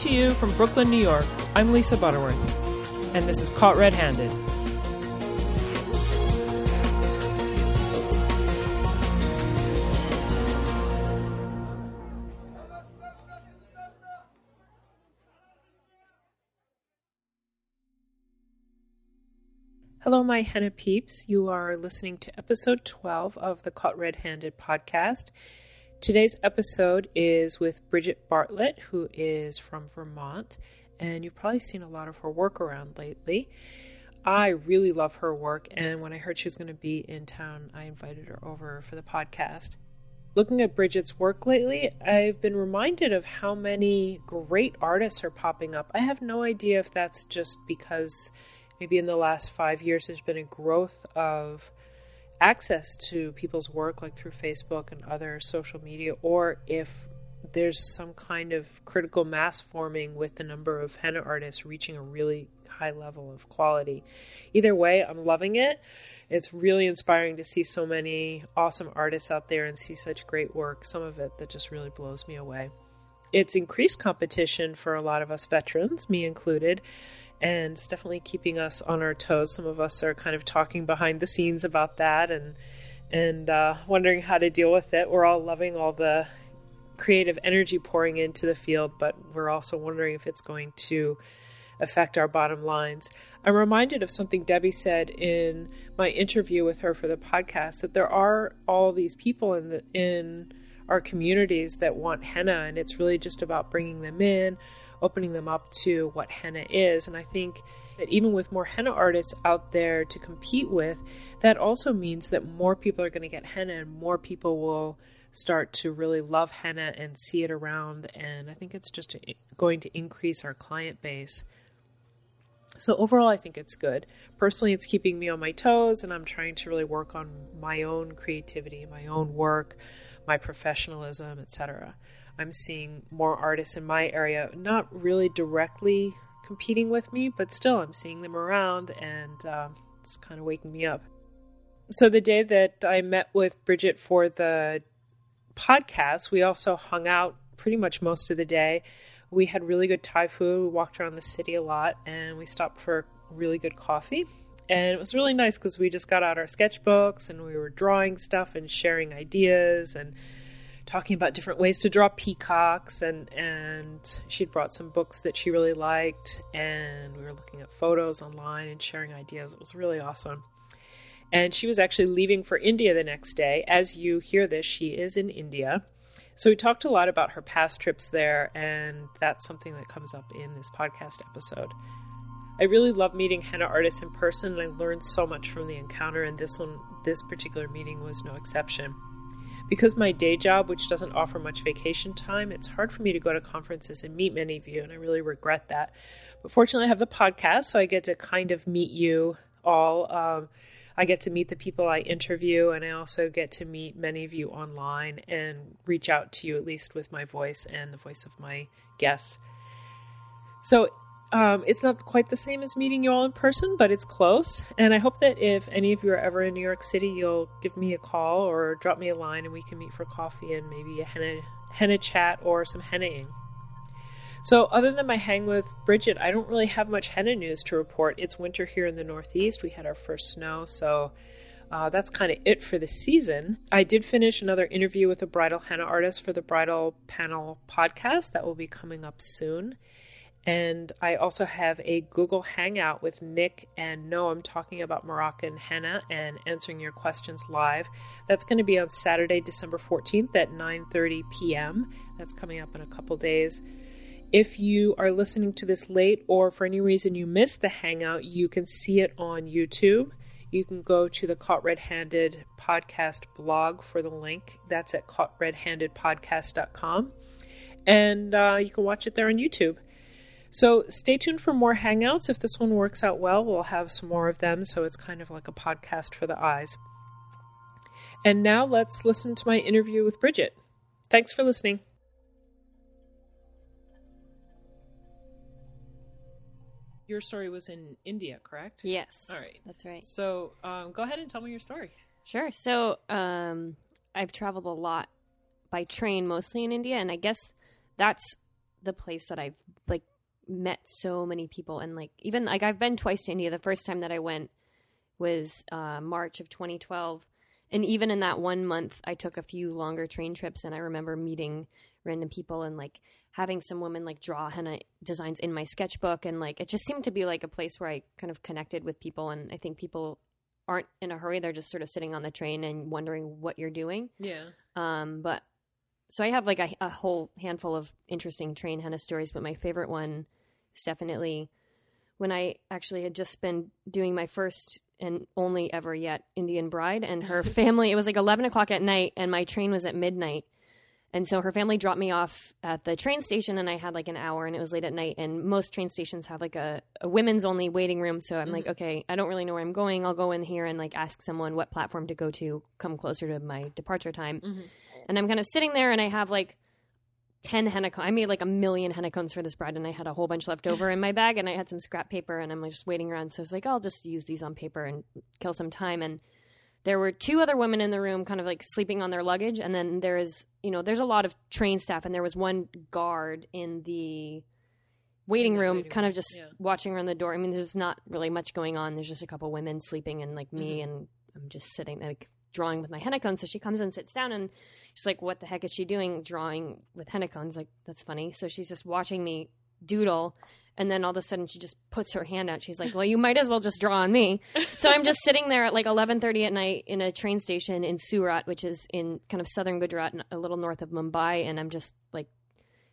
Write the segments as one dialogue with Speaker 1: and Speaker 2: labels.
Speaker 1: To you from Brooklyn, New York, I'm Lisa Butterworth, and this is Caught Red Handed. Hello, my henna peeps. You are listening to episode 12 of the Caught Red Handed podcast. Today's episode is with Bridget Bartlett, who is from Vermont, and you've probably seen a lot of her work around lately. I really love her work, and when I heard she was going to be in town, I invited her over for the podcast. Looking at Bridget's work lately, I've been reminded of how many great artists are popping up. I have no idea if that's just because maybe in the last five years there's been a growth of access to people's work like through Facebook and other social media or if there's some kind of critical mass forming with the number of henna artists reaching a really high level of quality. Either way, I'm loving it. It's really inspiring to see so many awesome artists out there and see such great work, some of it that just really blows me away. It's increased competition for a lot of us veterans, me included, and it's definitely keeping us on our toes. Some of us are kind of talking behind the scenes about that and and uh, wondering how to deal with it. We're all loving all the creative energy pouring into the field, but we're also wondering if it's going to affect our bottom lines. I'm reminded of something Debbie said in my interview with her for the podcast that there are all these people in the in our communities that want henna, and it's really just about bringing them in opening them up to what henna is. And I think that even with more henna artists out there to compete with, that also means that more people are going to get henna and more people will start to really love henna and see it around. And I think it's just going to increase our client base. So overall, I think it's good. Personally, it's keeping me on my toes, and I'm trying to really work on my own creativity, my own work, my professionalism, etc. I'm seeing more artists in my area, not really directly competing with me, but still I'm seeing them around and uh, it's kind of waking me up. So the day that I met with Bridget for the podcast, we also hung out pretty much most of the day. We had really good Thai food. We walked around the city a lot and we stopped for really good coffee. And it was really nice because we just got out our sketchbooks and we were drawing stuff and sharing ideas and talking about different ways to draw peacocks and and she'd brought some books that she really liked and we were looking at photos online and sharing ideas. It was really awesome. And she was actually leaving for India the next day. As you hear this she is in India. So we talked a lot about her past trips there and that's something that comes up in this podcast episode. I really love meeting henna artists in person and I learned so much from the encounter and this one this particular meeting was no exception because my day job, which doesn't offer much vacation time, it's hard for me to go to conferences and meet many of you, and I really regret that. But fortunately, I have the podcast, so I get to kind of meet you all. Um, I get to meet the people I interview, and I also get to meet many of you online and reach out to you, at least with my voice and the voice of my guests. So um, it's not quite the same as meeting you all in person, but it's close. And I hope that if any of you are ever in New York City, you'll give me a call or drop me a line and we can meet for coffee and maybe a henna, henna chat or some hennaing. So, other than my hang with Bridget, I don't really have much henna news to report. It's winter here in the Northeast. We had our first snow, so uh, that's kind of it for the season. I did finish another interview with a bridal henna artist for the Bridal Panel podcast that will be coming up soon. And I also have a Google Hangout with Nick and Noam talking about Moroccan henna and answering your questions live. That's going to be on Saturday, December 14th at 9:30 p.m. That's coming up in a couple days. If you are listening to this late or for any reason you missed the Hangout, you can see it on YouTube. You can go to the Caught Red Handed podcast blog for the link. That's at caughtredhandedpodcast.com. And uh, you can watch it there on YouTube. So stay tuned for more Hangouts. If this one works out well, we'll have some more of them. So it's kind of like a podcast for the eyes. And now let's listen to my interview with Bridget. Thanks for listening. Your story was in India, correct?
Speaker 2: Yes.
Speaker 1: All right.
Speaker 2: That's right.
Speaker 1: So um, go ahead and tell me your story.
Speaker 2: Sure. So um, I've traveled a lot by train, mostly in India, and I guess that's the place that I've like met so many people and like even like I've been twice to India. The first time that I went was uh, March of 2012, and even in that one month, I took a few longer train trips, and I remember meeting random people and like having some women like draw henna designs in my sketchbook, and like it just seemed to be like a place where I kind of connected with people, and I think people aren't in a hurry; they're just sort of sitting on the train and wondering what you're doing.
Speaker 1: Yeah.
Speaker 2: Um, but so I have like a, a whole handful of interesting train henna stories, but my favorite one is definitely when I actually had just been doing my first and only ever yet Indian bride and her family. It was like 11 o'clock at night and my train was at midnight. And so her family dropped me off at the train station and I had like an hour and it was late at night. And most train stations have like a, a women's only waiting room. So I'm like, mm-hmm. okay, I don't really know where I'm going. I'll go in here and like ask someone what platform to go to, come closer to my departure time. Mm-hmm. And I'm kind of sitting there and I have like 10 henna cones. I made like a million henna cones for this bride and I had a whole bunch left over in my bag and I had some scrap paper and I'm just waiting around. So I was like, I'll just use these on paper and kill some time. And there were two other women in the room kind of like sleeping on their luggage. And then there is, you know, there's a lot of train staff and there was one guard in the waiting
Speaker 1: In the
Speaker 2: room
Speaker 1: waiting
Speaker 2: kind
Speaker 1: room,
Speaker 2: of just
Speaker 1: yeah.
Speaker 2: watching around the door. I mean, there's not really much going on. There's just a couple women sleeping and like me mm-hmm. and I'm just sitting like drawing with my henna cones. So she comes and sits down and she's like, what the heck is she doing drawing with henna cones? Like, that's funny. So she's just watching me doodle. And then all of a sudden she just puts her hand out. She's like, well, you might as well just draw on me. So I'm just sitting there at like 1130 at night in a train station in Surat, which is in kind of southern Gujarat, a little north of Mumbai. And I'm just like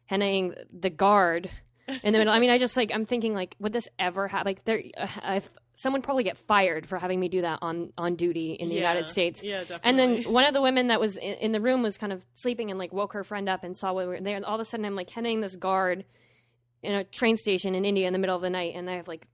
Speaker 2: hennaing the guard in the middle. I mean, I just like I'm thinking like, would this ever happen? Like, there, uh, if someone probably get fired for having me do that on on duty in the
Speaker 1: Yeah.
Speaker 2: United States.
Speaker 1: Yeah, definitely.
Speaker 2: And then one of the women that was in, in the room was kind of sleeping and like woke her friend up and saw what we were there. And all of a sudden, I'm like hennaing this guard in a train station in India in the middle of the night, and I have like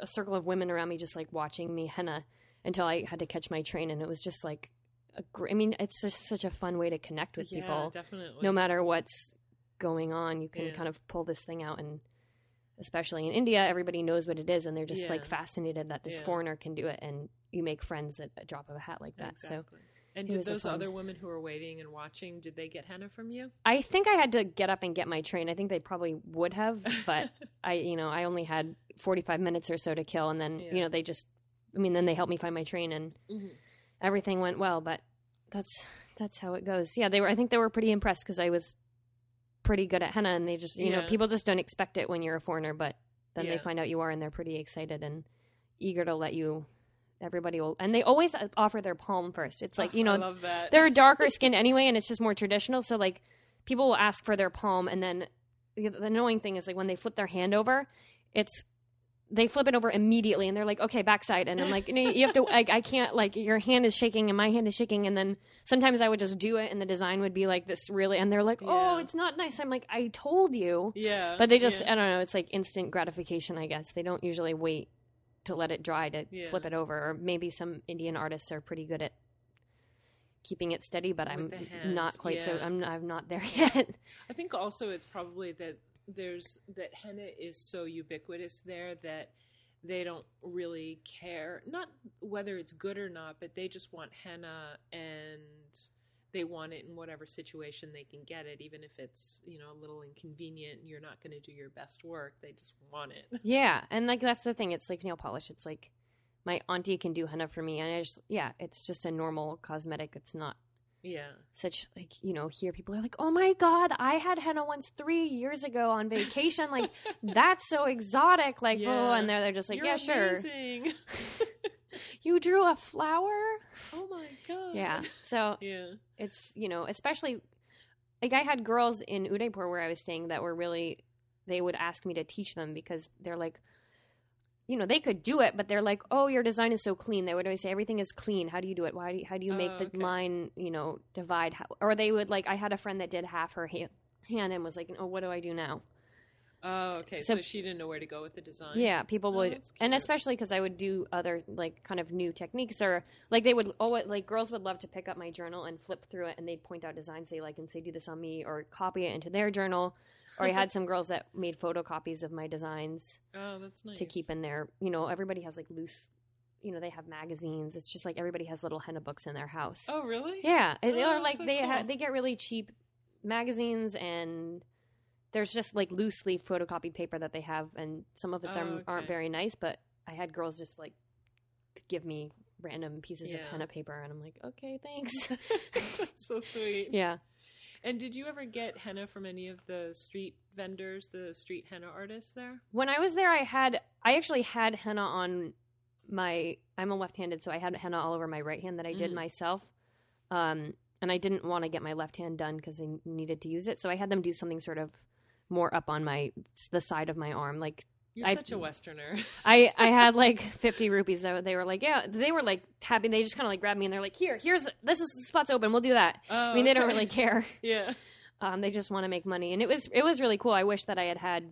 Speaker 2: a circle of women around me just like watching me henna until I had to catch my train, and it was just like. A gr- I mean, it's just such a fun way to connect with
Speaker 1: yeah,
Speaker 2: people
Speaker 1: definitely.
Speaker 2: no matter what's going on, you can
Speaker 1: Yeah.
Speaker 2: kind of pull this thing out. And especially in India, everybody knows what it is, and they're just like fascinated that this
Speaker 1: Yeah.
Speaker 2: foreigner can do it, and you make friends at a drop of a hat like that. So
Speaker 1: And did those other women who were waiting and watching, did they get henna from you?
Speaker 2: I think I had to get up and get my train. I think they probably would have, but I, you know, I only had 45 minutes or so to kill, and then
Speaker 1: Yeah.
Speaker 2: you know they just, I mean, then they helped me find my train, and
Speaker 1: Mhm.
Speaker 2: everything went well. But that's that's how it goes. Yeah, they were. I think they were pretty impressed because I was pretty good at henna, and they just, you know, people just don't expect it when you're a foreigner, but then they find out you are, and they're pretty excited and eager to let you. Everybody will, and they always offer their palm first. It's like
Speaker 1: Oh,
Speaker 2: you know,
Speaker 1: I love that.
Speaker 2: they're darker skinned anyway, and it's just more traditional. So like people will ask for their palm, and then the, the annoying thing is like when they flip their hand over, it's they flip it over immediately, and they're like, "Okay, backside," and I'm like, no, "You have to like I can't like your hand is shaking and my hand is shaking," and then sometimes I would just do it, and the design would be like this really, and they're like, "Oh,
Speaker 1: Yeah.
Speaker 2: it's not nice." I'm like, "I told you,"
Speaker 1: yeah.
Speaker 2: but they just
Speaker 1: yeah.
Speaker 2: I don't know. It's like instant gratification, I guess. They don't usually wait to let it dry to
Speaker 1: Yeah.
Speaker 2: flip it over, or maybe some Indian artists are pretty good at keeping it steady. But I'm
Speaker 1: With hand,
Speaker 2: not quite so. I'm I'm not there yet.
Speaker 1: I think also it's probably that there's that henna is so ubiquitous there that they don't really care not whether it's good or not, but they just want henna and they want it in whatever situation they can get it, even if it's you know a little inconvenient. You're not going to do your best work. They just want it.
Speaker 2: yeah, and like that's the thing. It's like nail polish. It's like my auntie can do henna for me, and I just yeah, it's just a normal cosmetic. It's not
Speaker 1: Yeah,
Speaker 2: such like you know here people are like oh my god i had henna once three years ago on vacation. Like that's so exotic. Like
Speaker 1: Yeah.
Speaker 2: oh and they're, they're just like
Speaker 1: You're
Speaker 2: yeah sure. you drew a flower?
Speaker 1: Oh my god.
Speaker 2: yeah. So
Speaker 1: Yeah.
Speaker 2: it's you know especially like i had girls in udaipur where i was staying that were really they would ask me to teach them because they're like you know they could do it but they're like oh your design is so clean. They would always say everything is clean. How do you do it? Why do you, how do you make
Speaker 1: Oh,
Speaker 2: the line you know divide how, or they would like i had a friend that did half her hand, hand and was like oh what do i do now?
Speaker 1: Oh, okay. So,
Speaker 2: So-
Speaker 1: she didn't know where to go with the design.
Speaker 2: yeah people
Speaker 1: Oh,
Speaker 2: would and especially because i would do other like kind of new techniques or like they would always like girls would love to pick up my journal and flip through it and they'd point out designs they like and say do this on me or copy it into their journal or i had some girls that made photocopies of my designs
Speaker 1: Oh, that's nice
Speaker 2: to keep in their you know everybody has like loose you know they have magazines it's just like everybody has little henna books in their house
Speaker 1: Oh, really?
Speaker 2: yeah
Speaker 1: Oh,
Speaker 2: or like
Speaker 1: so
Speaker 2: they ha- they get really cheap magazines and there's just like loose leaf photocopied paper that they have, and some of them
Speaker 1: Oh,
Speaker 2: aren't very nice. But I had girls just like give me random pieces
Speaker 1: Yeah.
Speaker 2: of henna paper, and I'm like, okay, thanks.
Speaker 1: That's so sweet.
Speaker 2: yeah.
Speaker 1: And did you ever get henna from any of the street vendors, the street henna artists there?
Speaker 2: When I was there, I had I actually had henna on my. I'm a left-handed, so I had henna all over my right hand that I did
Speaker 1: Mhm.
Speaker 2: myself. Um, and I didn't want to get my left hand done because I needed to use it, so I had them do something sort of more up on my the side of my arm, like
Speaker 1: You're
Speaker 2: I-
Speaker 1: such a Westerner.
Speaker 2: I I had like 50 rupees though. they were like, yeah, they were like tapping. They just kind of like grabbed me and they're like, here, here's this is the spot's open. We'll do that.
Speaker 1: Oh,
Speaker 2: I mean, they don't really care.
Speaker 1: Yeah.
Speaker 2: Um, they just want to make money, and it was it was really cool. I wish that I had had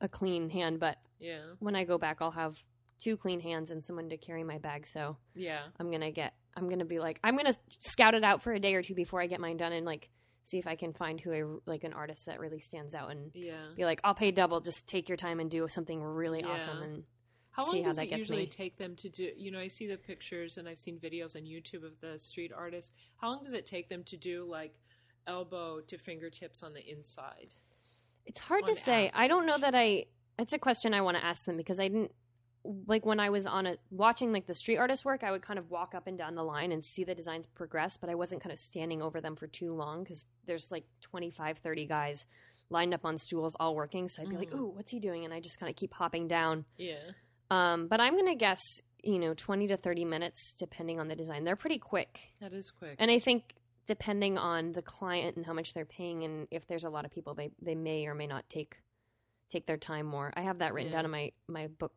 Speaker 2: a clean hand, but
Speaker 1: Yeah.
Speaker 2: when I go back, I'll have two clean hands and someone to carry my bag. So
Speaker 1: Yeah.
Speaker 2: I'm gonna get. I'm gonna be like, I'm gonna scout it out for a day or two before I get mine done, and like see if I can find who I like an artist that really stands out and
Speaker 1: Yeah.
Speaker 2: be like, I'll pay double. Just take your time and do something really
Speaker 1: Yeah.
Speaker 2: awesome and
Speaker 1: How long
Speaker 2: see how
Speaker 1: does
Speaker 2: that
Speaker 1: it
Speaker 2: gets
Speaker 1: usually
Speaker 2: me.
Speaker 1: take them to do? You know, I see the pictures and I've seen videos on YouTube of the street artists. How long does it take them to do like elbow to fingertips on the inside?
Speaker 2: It's hard
Speaker 1: on
Speaker 2: to say. I don't know that I. It's a question I want to ask them because I didn't like when I was on a watching like the street artist work. I would kind of walk up and down the line and see the designs progress, but I wasn't kind of standing over them for too long because there's like 25, 30 guys lined up on stools all working. So I'd be like,
Speaker 1: Mhm.
Speaker 2: "Ooh, what's he doing?" And I just kind of keep hopping down.
Speaker 1: Yeah.
Speaker 2: Um, but I'm gonna guess, you know, 20 to 30 minutes depending on the design. They're pretty quick.
Speaker 1: That is quick.
Speaker 2: And I think depending on the client and how much they're paying and if there's a lot of people they they may or may not take take their time more. I have that written
Speaker 1: Yeah.
Speaker 2: down in my my book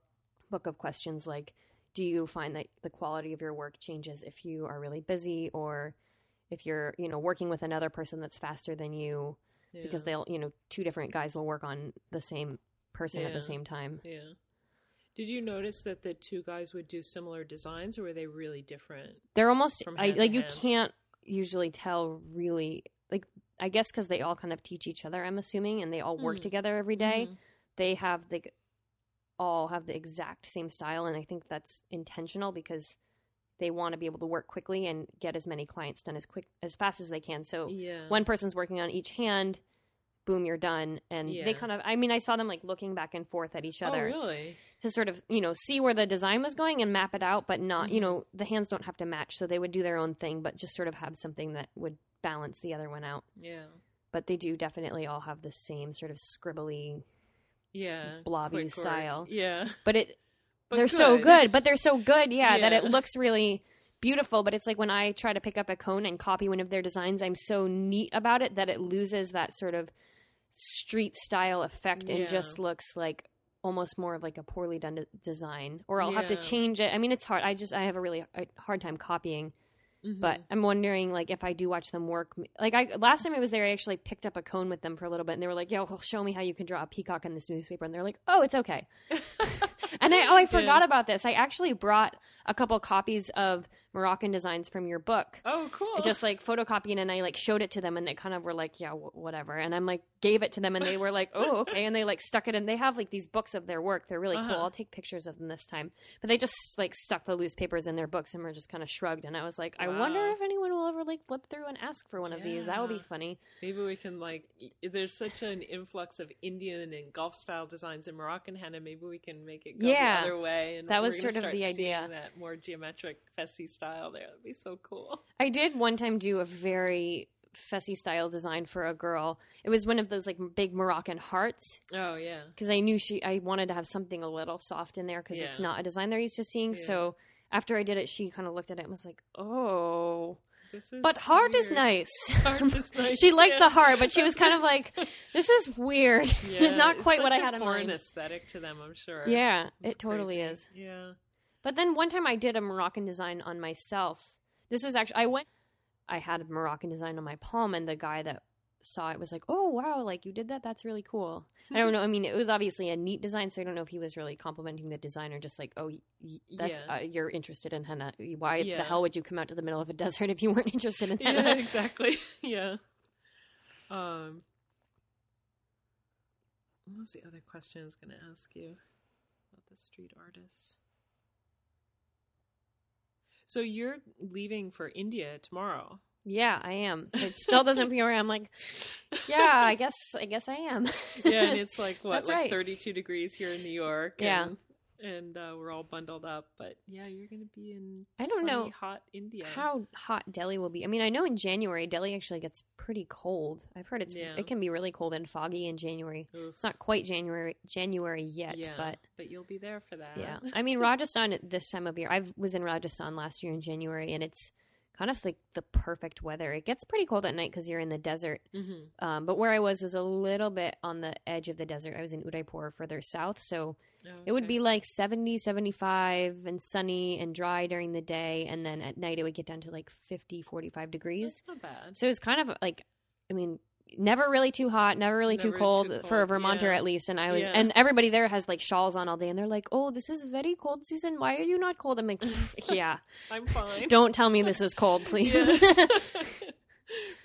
Speaker 2: book of questions like do you find that the quality of your work changes if you are really busy or if you're, you know, working with another person that's faster than you because they'll, you know, two different guys will work on the same person at the same time.
Speaker 1: Yeah. Did you notice that the two guys would do similar designs, or were they really different?
Speaker 2: They're almost I, like you
Speaker 1: hand.
Speaker 2: can't usually tell really like I guess because they all kind of teach each other. I'm assuming, and they all work
Speaker 1: Mhm.
Speaker 2: together every day.
Speaker 1: Mhm.
Speaker 2: They have the all have the exact same style, and I think that's intentional because they want to be able to work quickly and get as many clients done as quick as fast as they can. So
Speaker 1: Yeah.
Speaker 2: one person's working on each hand, boom, you're done, and
Speaker 1: Yeah.
Speaker 2: they kind of. I mean, I saw them like looking back and forth at each
Speaker 1: Oh,
Speaker 2: other
Speaker 1: really?
Speaker 2: to sort of you know see where the design was going and map it out but not you
Speaker 1: Mhm.
Speaker 2: know the hands don't have to match so they would do their own thing but just sort of have something that would balance the other one out
Speaker 1: Yeah.
Speaker 2: but they do definitely all have the same sort of scribbly
Speaker 1: Yeah.
Speaker 2: Blobby style.
Speaker 1: Yeah.
Speaker 2: but it
Speaker 1: But
Speaker 2: they're so good but they're so good yeah, that it looks really beautiful but it's like when i try to pick up a cone and copy one of their designs i'm so neat about it that it loses that sort of street style effect and
Speaker 1: Yeah.
Speaker 2: just looks like almost more of like a poorly done de- design or i'll have to change it i mean it's hard i just i have a really uh, hard time copying
Speaker 1: Mhm.
Speaker 2: but i'm wondering like if i do watch them work like i last time i was there i actually picked up a cone with them for a little bit and they were like yo show me how you can draw a peacock in this newspaper and they're like oh it's okay and I, oh, I forgot about this. I actually brought a couple copies of Moroccan designs from your book.
Speaker 1: oh, cool.
Speaker 2: I just like photocopying and I like showed it to them and they kind of were like, yeah, w- whatever. And I'm like, gave it to them and they were like, oh, okay. And they like stuck it in. They have like these books of their work. They're really
Speaker 1: Uh-huh.
Speaker 2: cool. I'll take pictures of them this time. But they just like stuck the loose papers in their books and were just kind of shrugged. And I was like, I wonder if anyone will ever like flip through and ask for one of these. That would be funny.
Speaker 1: Maybe we can like. There's such an influx of Indian and Gulf style designs in Moroccan henna. Maybe we can make it go
Speaker 2: Yeah.
Speaker 1: the other way. And
Speaker 2: That was sort of the idea.
Speaker 1: That more geometric, Fassi style there. That'd be so cool.
Speaker 2: I did one time do a very Fassi style design for a girl. It was one of those like big Moroccan hearts
Speaker 1: Oh yeah.
Speaker 2: because I knew she I wanted to have something a little soft in there because it's not a design they're used to seeing.
Speaker 1: Yeah.
Speaker 2: So after I did it, she kind of looked at it and was like, "Oh, but heart is nice."
Speaker 1: Heart is nice.
Speaker 2: she liked
Speaker 1: yeah.
Speaker 2: the heart, but she was kind of like, "This is weird.
Speaker 1: Yeah,
Speaker 2: not quite what I had in
Speaker 1: foreign
Speaker 2: mind."
Speaker 1: aesthetic to them. I'm sure.
Speaker 2: Yeah,
Speaker 1: It's
Speaker 2: it totally
Speaker 1: crazy.
Speaker 2: is.
Speaker 1: Yeah.
Speaker 2: But then one time I did a Moroccan design on myself. This was actually I went I had a Moroccan design on my palm and the guy that saw it was like, "Oh, wow, like you did that. That's really cool." I don't know. I mean, it was obviously a neat design, so I don't know if he was really complimenting the design or just like, "Oh, that's
Speaker 1: Yeah.
Speaker 2: uh, you're interested in henna. Why
Speaker 1: Yeah.
Speaker 2: the hell would you come out to the middle of a desert if you weren't interested in henna?"
Speaker 1: Yeah, exactly. yeah. Um what was the other question I was gonna ask you about the street artists? So you're leaving for India tomorrow.
Speaker 2: Yeah, I am. It still doesn't feel right. I'm like, yeah, I guess I guess I am.
Speaker 1: yeah, and it's like what,
Speaker 2: That's
Speaker 1: like
Speaker 2: right.
Speaker 1: 32 degrees here in New York.
Speaker 2: Yeah.
Speaker 1: And, and uh, we're all bundled up. But yeah, you're going to be in
Speaker 2: I don't know
Speaker 1: hot India.
Speaker 2: How hot Delhi will be. I mean, I know in January Delhi actually gets pretty cold. I've heard it's
Speaker 1: Yeah.
Speaker 2: it can be really cold and foggy in January.
Speaker 1: Oof.
Speaker 2: It's not quite January January yet,
Speaker 1: yeah,
Speaker 2: but
Speaker 1: but you'll be there for that.
Speaker 2: yeah. I mean, Rajasthan at this time of year. I was in Rajasthan last year in January, and it's kind of like the perfect weather. It gets pretty cold at night because you're in the desert.
Speaker 1: mm-hmm.
Speaker 2: Um, but where I was was a little bit on the edge of the desert. I was in Udaipur, further south, so it would be like 70, 75 and sunny and dry during the day, and then at night it would get down to like 50, 45 degrees.
Speaker 1: That's not bad.
Speaker 2: So it was kind of like, I mean, never really too hot, never really too, cold,
Speaker 1: too
Speaker 2: for a Vermonter
Speaker 1: yeah.
Speaker 2: at least. And I was,
Speaker 1: Yeah.
Speaker 2: and everybody there has like shawls on all day, and they're like, "Oh, this is very cold season. Why are you not cold?" I'm like, "Yeah,
Speaker 1: I'm fine.
Speaker 2: don't tell me this is cold, please."
Speaker 1: Yeah.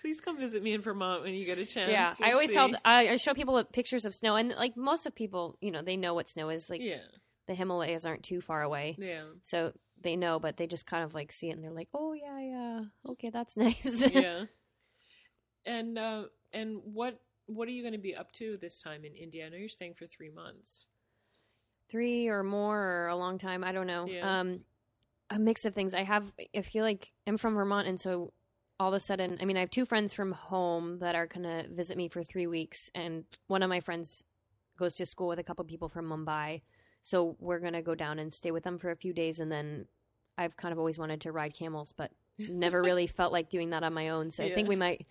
Speaker 1: Please come visit me in Vermont when you get a chance.
Speaker 2: Yeah, I
Speaker 1: We'll
Speaker 2: always
Speaker 1: see.
Speaker 2: tell I, I show people pictures of snow, and like most of people, you know, they know what snow is. Like
Speaker 1: yeah,
Speaker 2: the Himalayas aren't too far away,
Speaker 1: yeah,
Speaker 2: so they know, but they just kind of like see it and they're like, "Oh yeah, yeah, okay, that's nice."
Speaker 1: yeah. And uh, and what what are you going to be up to this time in India? I know you're staying for three months.
Speaker 2: Three or more or a long time, I don't know.
Speaker 1: Yeah.
Speaker 2: Um, a mix of things. I have. I feel like I'm from Vermont, and so all of a sudden, I mean, I have two friends from home that are gonna visit me for three weeks, and one of my friends goes to school with a couple people from Mumbai. So we're gonna go down and stay with them for a few days, and then I've kind of always wanted to ride camels, but never really felt like doing that on my own. So I think we might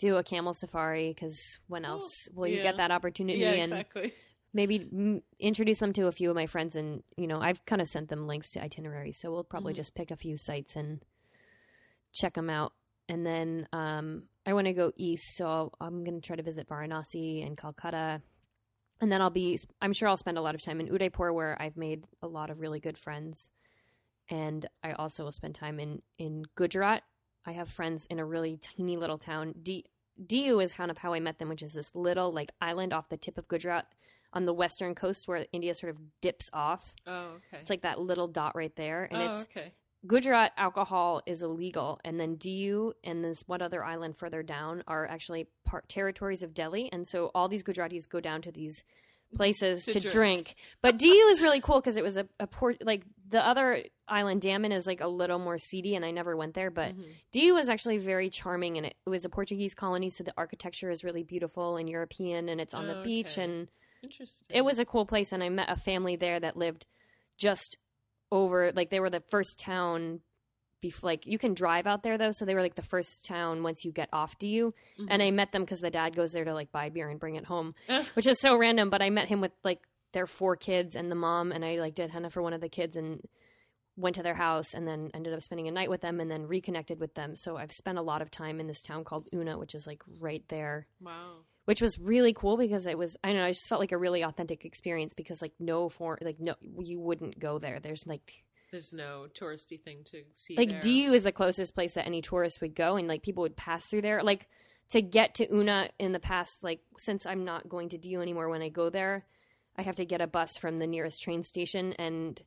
Speaker 2: do a camel safari because when
Speaker 1: Oh,
Speaker 2: else will you
Speaker 1: yeah.
Speaker 2: get that opportunity?
Speaker 1: yeah,
Speaker 2: and
Speaker 1: exactly.
Speaker 2: maybe mm, introduce them to a few of my friends, and you know, I've kind of sent them links to itineraries, so we'll probably
Speaker 1: Mhm.
Speaker 2: just pick a few sites and check them out. And then um, I want to go east, so I'm going to try to visit Varanasi and Calcutta. And then I'll be, I'm sure I'll spend a lot of time in Udaipur, where I've made a lot of really good friends. And I also will spend time in in Gujarat. I have friends in a really tiny little town. D- Diu is kind of how I met them, which is this little like island off the tip of Gujarat on the western coast where India sort of dips off.
Speaker 1: Oh, okay.
Speaker 2: It's like that little dot right there, and
Speaker 1: oh,
Speaker 2: it's
Speaker 1: okay.
Speaker 2: Gujarat alcohol is illegal, and then Diu and this one other island further down are actually part territories of Delhi, and so all these Gujaratis go down to these places
Speaker 1: To
Speaker 2: to,
Speaker 1: drink.
Speaker 2: drink. But Diu is really cool because it was a, a port like the other island, Daman, is like a little more seedy, and I never went there, but
Speaker 1: Mhm.
Speaker 2: Diu was actually very charming, and it, it was a Portuguese colony, so the architecture is really beautiful and European, and it's on the
Speaker 1: Oh,
Speaker 2: beach,
Speaker 1: okay.
Speaker 2: and
Speaker 1: Interesting.
Speaker 2: it was a cool place and i met a family there that lived just over like they were the first town bef- like you can drive out there though so they were like the first town once you get off to you
Speaker 1: Mhm.
Speaker 2: and i met them because the dad goes there to like buy beer and bring it home which is so random but i met him with like their four kids and the mom and i like did henna for one of the kids and went to their house and then ended up spending a night with them and then reconnected with them so i've spent a lot of time in this town called una which is like right there
Speaker 1: wow.
Speaker 2: which was really cool because it was I don't know I just felt like a really authentic experience because like no for like no you wouldn't go there. There's like
Speaker 1: There's no touristy thing to see.
Speaker 2: like
Speaker 1: there.
Speaker 2: Diu is the closest place that any tourist would go and like people would pass through there. Like to get to Una in the past like since I'm not going to Diu anymore when I go there, I have to get a bus from the nearest train station and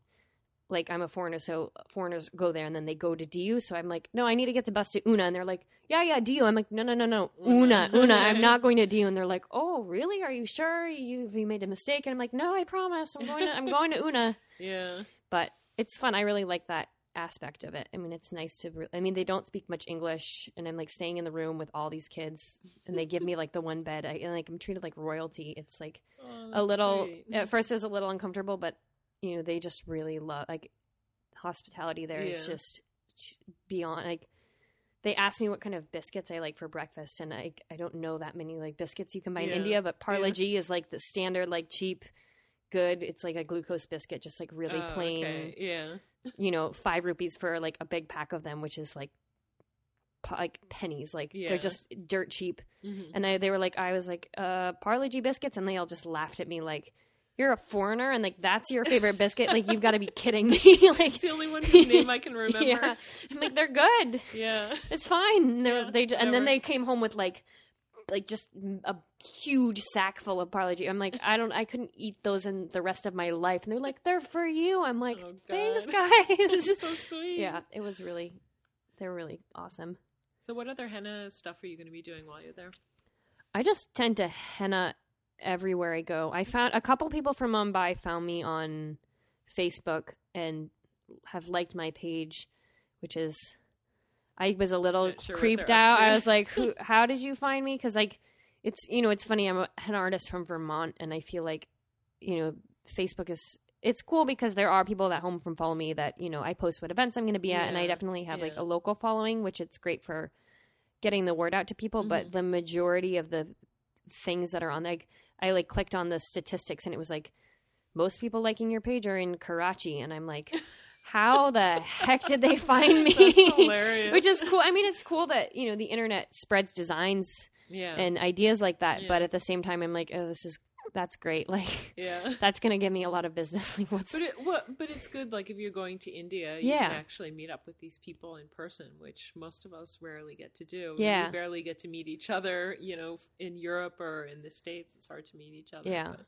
Speaker 2: like I'm a foreigner, so foreigners go there and then they go to Diu. So I'm like, no, I need to get the bus to Una, and they're like, yeah, yeah, Diu. I'm like, no, no, no, no, Una,
Speaker 1: Una.
Speaker 2: I'm not going to Diu, and they're like, oh, really? Are you sure you you made a mistake? And I'm like, no, I promise, I'm going to I'm going to Una.
Speaker 1: Yeah.
Speaker 2: But it's fun. I really like that aspect of it. I mean, it's nice to. Re- I mean, they don't speak much English, and I'm like staying in the room with all these kids, and they give me like the one bed. I and like I'm treated like royalty. It's like
Speaker 1: Oh,
Speaker 2: a little at first it was a little uncomfortable but you know they just really love like hospitality there is
Speaker 1: Yeah.
Speaker 2: just beyond like they asked me what kind of biscuits I like for breakfast and I I don't know that many like biscuits you can buy in
Speaker 1: Yeah.
Speaker 2: India but Parle
Speaker 1: Yeah.
Speaker 2: G is like the standard like cheap good it's like a glucose biscuit just like really
Speaker 1: Oh,
Speaker 2: plain
Speaker 1: okay. Yeah.
Speaker 2: you know 5 rupees for like a big pack of them which is like like pennies like
Speaker 1: Yeah.
Speaker 2: they're just dirt cheap
Speaker 1: Mhm.
Speaker 2: and I, they were like, I was like, uh, Parle G biscuits, and they all just laughed at me like, "You're a foreigner, and like that's your favorite biscuit? Like you've got to be kidding me!" like,
Speaker 1: It's the only one whose name I can remember.
Speaker 2: yeah, I'm like, they're good.
Speaker 1: Yeah.
Speaker 2: It's fine. They're,
Speaker 1: Yeah,
Speaker 2: they ju- and then they came home with like, like just a huge sack full of Parle G. I'm like, I don't, I couldn't eat those in the rest of my life. And they're like, they're for you. I'm like,
Speaker 1: Oh,
Speaker 2: thanks, guys.
Speaker 1: So sweet.
Speaker 2: yeah, it was really, they're really awesome.
Speaker 1: So, what other henna stuff are you going to be doing while you're there?
Speaker 2: I just tend to henna everywhere I go. I found a couple people from Mumbai found me on Facebook and have liked my page, which is I was a little
Speaker 1: sure
Speaker 2: creeped out. I was like, "Who? How did you find me?" Because like, it's you know, it's funny. I'm a, an artist from Vermont, and I feel like, you know, Facebook is it's cool because there are people that home from follow me that you know I post what events I'm going to be at, and I definitely have like a local following, which it's great for getting the word out to people.
Speaker 1: Mm-hmm.
Speaker 2: But the majority of the things that are on like I like clicked on the statistics, and it was like most people liking your page are in Karachi, and I'm like. How the heck did they find me? Which is cool. I mean, it's cool that you know the internet spreads designs
Speaker 1: yeah,
Speaker 2: and ideas like that.
Speaker 1: Yeah.
Speaker 2: But at the same time, I'm like, oh, this is that's great. Like
Speaker 1: yeah.
Speaker 2: that's gonna give me a lot of business. Like what's
Speaker 1: But it, what? But it's good. Like if you're going to India, you
Speaker 2: Yeah.
Speaker 1: can actually meet up with these people in person, which most of us rarely get to do.
Speaker 2: Yeah.
Speaker 1: we barely get to meet each other. You know, in Europe or in the states, it's hard to meet each other.
Speaker 2: Yeah.
Speaker 1: but-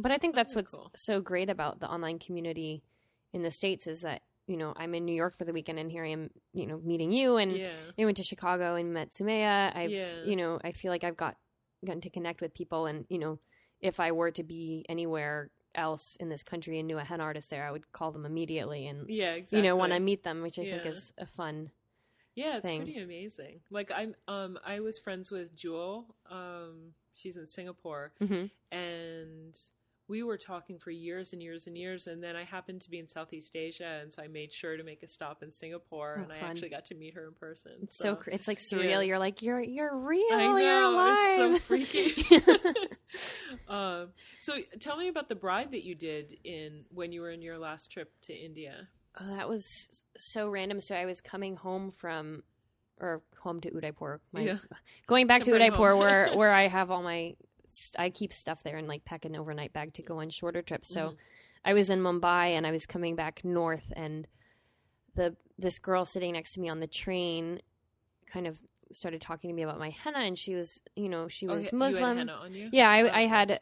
Speaker 2: But I think that's what's
Speaker 1: cool.
Speaker 2: so great about the online community in the states is that you know I'm in New York for the weekend, and here I am, you know, meeting you, and
Speaker 1: yeah,
Speaker 2: I went to Chicago and met Sumaya. I've,
Speaker 1: Yeah.
Speaker 2: you know, I feel like I've got gotten to connect with people, and you know, if I were to be anywhere else in this country and knew a hen artist there, I would call them immediately, and
Speaker 1: yeah, exactly.
Speaker 2: you know, when I meet them, which I think is a fun.
Speaker 1: Yeah, it's
Speaker 2: thing.
Speaker 1: pretty amazing. Like I'm um I was friends with Jewel. Um she's in Singapore
Speaker 2: hmm
Speaker 1: and we were talking for years and years and years and then I happened to be in Southeast Asia and so I made sure to make a stop in Singapore
Speaker 2: Oh,
Speaker 1: and I actually got to meet her in person.
Speaker 2: It's so, cr- it's like surreal.
Speaker 1: yeah.
Speaker 2: You're like you're you're real.
Speaker 1: I know,
Speaker 2: you're alive.
Speaker 1: it's so freaky. um, so tell me about the bride that you did in when you were in your last trip to India.
Speaker 2: Oh, that was so random. So I was coming home from, or home to Udaipur. My,
Speaker 1: Yeah.
Speaker 2: Going back to
Speaker 1: Temporary
Speaker 2: Udaipur, where where I have all my, I keep stuff there and like pack an overnight bag to go on shorter trips. So
Speaker 1: Mhm.
Speaker 2: I was in Mumbai and I was coming back north, and the this girl sitting next to me on the train, kind of started talking to me about my henna, and she was, you know, she was Muslim.
Speaker 1: henna on you?
Speaker 2: Yeah, I,
Speaker 1: Oh,
Speaker 2: I had,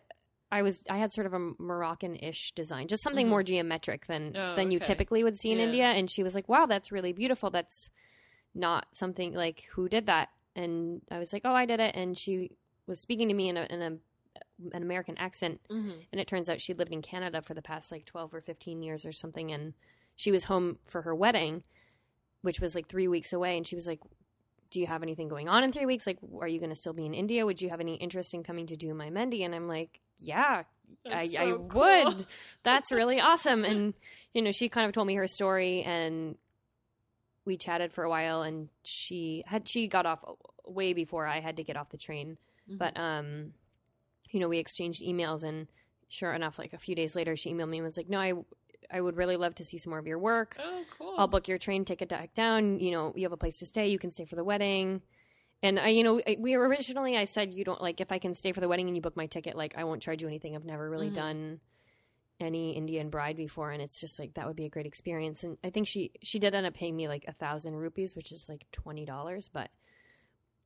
Speaker 2: I was, I had sort of a Moroccan-ish design, just something
Speaker 1: Mhm.
Speaker 2: more geometric than
Speaker 1: Oh,
Speaker 2: than you
Speaker 1: okay.
Speaker 2: typically would see in
Speaker 1: Yeah.
Speaker 2: India. And she was like, "Wow, that's really beautiful. That's not something like who did that?" And I was like, "Oh, I did it." And she was speaking to me in a in a an American accent,
Speaker 1: Mhm.
Speaker 2: and it turns out she lived in Canada for the past like twelve or fifteen years or something, and she was home for her wedding, which was like three weeks away, and she was like. Do you have anything going on in three weeks? Like, are you going to still be in India? Would you have any interest in coming to do my Mehndi? And I'm like, yeah, I,
Speaker 1: That's
Speaker 2: I
Speaker 1: so cool.
Speaker 2: would. That's really awesome. And you know, she kind of told me her story, and we chatted for a while. And she had she got off way before I had to get off the train,
Speaker 1: Mhm.
Speaker 2: but um, you know, we exchanged emails, and sure enough, like a few days later, she emailed me and was like, "No, I I would really love to see some more of your work.
Speaker 1: Oh, cool.
Speaker 2: I'll book your train ticket back down. You know, you have a place to stay. You can stay for the wedding." And I, you know, we originally I said you don't like if I can stay for the wedding and you book my ticket, like I won't charge you anything. I've never really
Speaker 1: Mhm.
Speaker 2: done any Indian bride before, and it's just like that would be a great experience. And I think she she did end up paying me like a thousand rupees, which is like twenty dollars, but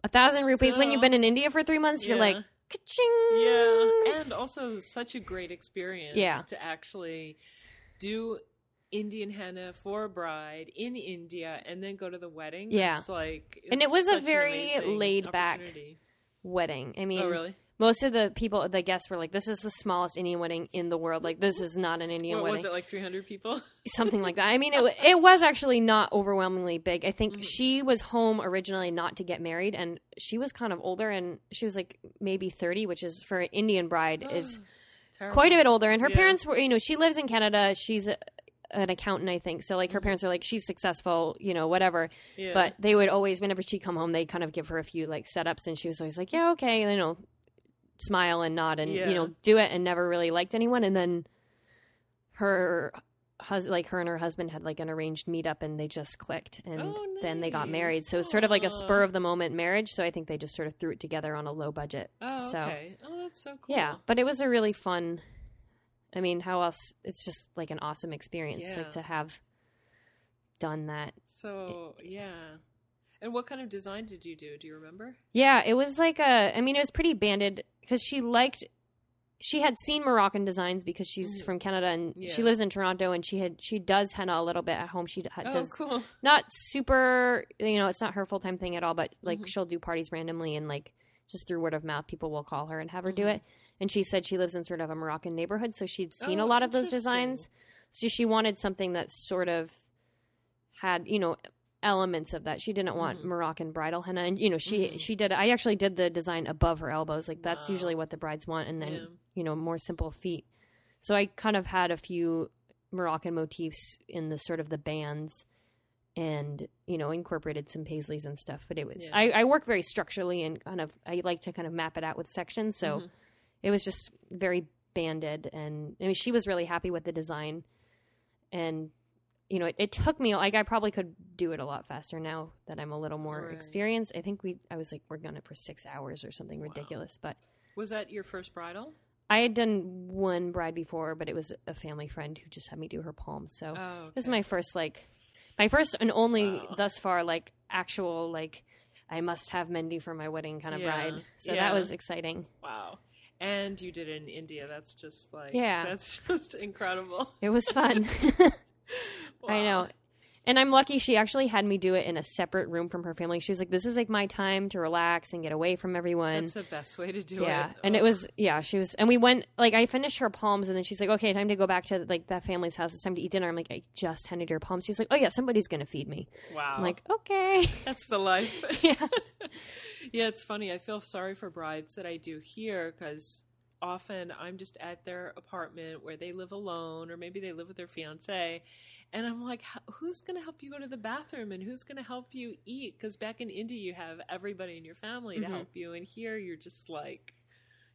Speaker 2: a thousand rupees when you've been in India for three months, you're like, ka-ching.
Speaker 1: Yeah, and also such a great experience
Speaker 2: Yeah.
Speaker 1: to actually do Indian henna for a bride in India and then go to the wedding.
Speaker 2: Yeah.
Speaker 1: it's like
Speaker 2: And it was a
Speaker 1: an
Speaker 2: very laid back wedding. I oh, mean,
Speaker 1: oh, really?
Speaker 2: Most of the people, the guests were like, "This is the smallest Indian wedding in the world. Like, this is not an Indian
Speaker 1: What
Speaker 2: wedding."
Speaker 1: was it like? Three hundred people?
Speaker 2: something like that. I mean, it it was actually not overwhelmingly big. I think
Speaker 1: Mhm.
Speaker 2: she was home originally not to get married, and she was kind of older, and she was like maybe thirty, which is for an Indian bride is
Speaker 1: Terrible.
Speaker 2: quite a bit older. And her
Speaker 1: Yeah.
Speaker 2: parents were, you know, she lives in Canada. She's a, an accountant, I think. So like her
Speaker 1: Mhm.
Speaker 2: parents are like, she's successful, you know, whatever.
Speaker 1: Yeah.
Speaker 2: But they would always, whenever she'd come home, they kind of give her a few like setups, and she was always like, yeah, okay, you know, smile and nod and
Speaker 1: Yeah.
Speaker 2: you know do it, and never really liked anyone. And then her hus- like her and her husband had like an arranged meetup, and they just clicked, and
Speaker 1: Oh,
Speaker 2: then they got married. So it's sort of like a spur of the moment marriage. So I think they just sort of threw it together on a low budget.
Speaker 1: oh,
Speaker 2: so-
Speaker 1: okay. Oh, that's so cool.
Speaker 2: Yeah, but it was a really fun. I mean, how else? It's just like an awesome experience,
Speaker 1: Yeah.
Speaker 2: like to have done that.
Speaker 1: So yeah. And what kind of design did you do? Do you remember?
Speaker 2: Yeah, it was like a. I mean, it was pretty banded because she liked she had seen Moroccan designs because she's
Speaker 1: Mhm.
Speaker 2: from Canada and
Speaker 1: Yeah.
Speaker 2: she lives in Toronto and she had she does henna a little bit at home. She
Speaker 1: Oh,
Speaker 2: does
Speaker 1: cool.
Speaker 2: not super, you know, it's not her full time thing at all. But like
Speaker 1: Mhm.
Speaker 2: she'll do parties randomly and like just through word of mouth, people will call her and have her do
Speaker 1: Mhm.
Speaker 2: it. And she said she lives in sort of a Moroccan neighborhood, so she'd seen a
Speaker 1: Oh,
Speaker 2: lot of those designs. So she wanted something that sort of had, you know, elements of that. She didn't want
Speaker 1: Mhm.
Speaker 2: Moroccan bridal henna, and you know, she
Speaker 1: Mhm.
Speaker 2: she did. I actually did the design above her elbows, like that's
Speaker 1: Wow.
Speaker 2: usually what the brides want, and then
Speaker 1: Yeah.
Speaker 2: you know more simple feet. So I kind of had a few Moroccan motifs in the sort of the bands, and you know incorporated some paisleys and stuff. But it was
Speaker 1: Yeah.
Speaker 2: I, I work very structurally and kind of I like to kind of map it out with sections. So
Speaker 1: Mhm.
Speaker 2: it was just very banded, and I mean she was really happy with the design, and you know it, it took me like I probably could do it a lot faster now that I'm a little more
Speaker 1: Right.
Speaker 2: experienced. I think we I was like on it for six hours or something
Speaker 1: Wow.
Speaker 2: ridiculous, but.
Speaker 1: Was that your first bridal?
Speaker 2: I had done one bride before, but it was a family friend who just had me do her palms. So
Speaker 1: Oh,
Speaker 2: this is
Speaker 1: okay.
Speaker 2: my first like my first and only
Speaker 1: Wow.
Speaker 2: thus far like actual like I must have Mehndi for my wedding kind of
Speaker 1: Yeah.
Speaker 2: bride. So
Speaker 1: Yeah.
Speaker 2: that was exciting.
Speaker 1: wow. And you did it in India. That's just like
Speaker 2: Yeah.
Speaker 1: That's just incredible.
Speaker 2: It was fun. I know. And I'm lucky she actually had me do it in a separate room from her family. She was like, This is like my time to relax and get away from everyone.
Speaker 1: That's the best way to do
Speaker 2: yeah.
Speaker 1: it.
Speaker 2: Yeah, and it was yeah, she was and we went like I finished her palms and then she's like, Okay, time to go back to like that family's house. It's time to eat dinner. I'm like, I just handed her palms. She's like, Oh yeah, somebody's gonna feed me.
Speaker 1: wow.
Speaker 2: I'm like, Okay.
Speaker 1: that's the life.
Speaker 2: yeah.
Speaker 1: yeah, it's funny. I feel sorry for brides that I do here because often I'm just at their apartment where they live alone, or maybe they live with their fiance, and I'm like, who's going to help you go to the bathroom and who's going to help you eat? Because back in India, you have everybody in your family to
Speaker 2: Mhm.
Speaker 1: help you, and here you're just like.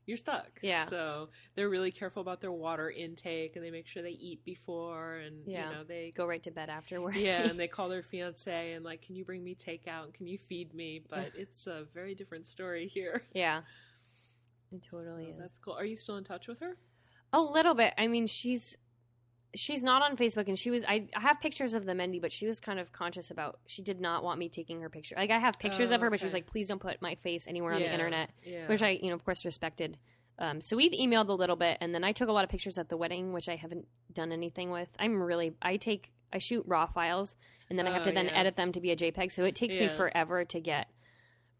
Speaker 1: You're stuck.
Speaker 2: Yeah.
Speaker 1: So they're really careful about their water intake and they make sure they eat before and
Speaker 2: Yeah.
Speaker 1: you know they
Speaker 2: Go right to bed afterwards.
Speaker 1: yeah, and they call their fiance and like, "Can you bring me takeout? Can you feed me?" But it's a very different story here.
Speaker 2: yeah. It totally
Speaker 1: So
Speaker 2: is.
Speaker 1: That's cool. Are you still in touch with her?
Speaker 2: A little bit. I mean, she's she's not on Facebook, and she was. I, I have pictures of the Mehndi, but she was kind of conscious about. She did not want me taking her picture. Like I have pictures
Speaker 1: Oh,
Speaker 2: of her, but she was like, "Please don't put my face anywhere on
Speaker 1: Yeah,
Speaker 2: the internet,"
Speaker 1: Yeah.
Speaker 2: which I, you know, of course, respected. Um, so we've emailed a little bit, and then I took a lot of pictures at the wedding, which I haven't done anything with. I'm really. I take. I shoot raw files, and then I have
Speaker 1: Oh,
Speaker 2: to then
Speaker 1: yeah.
Speaker 2: edit them to be a JPEG. So it takes me forever to get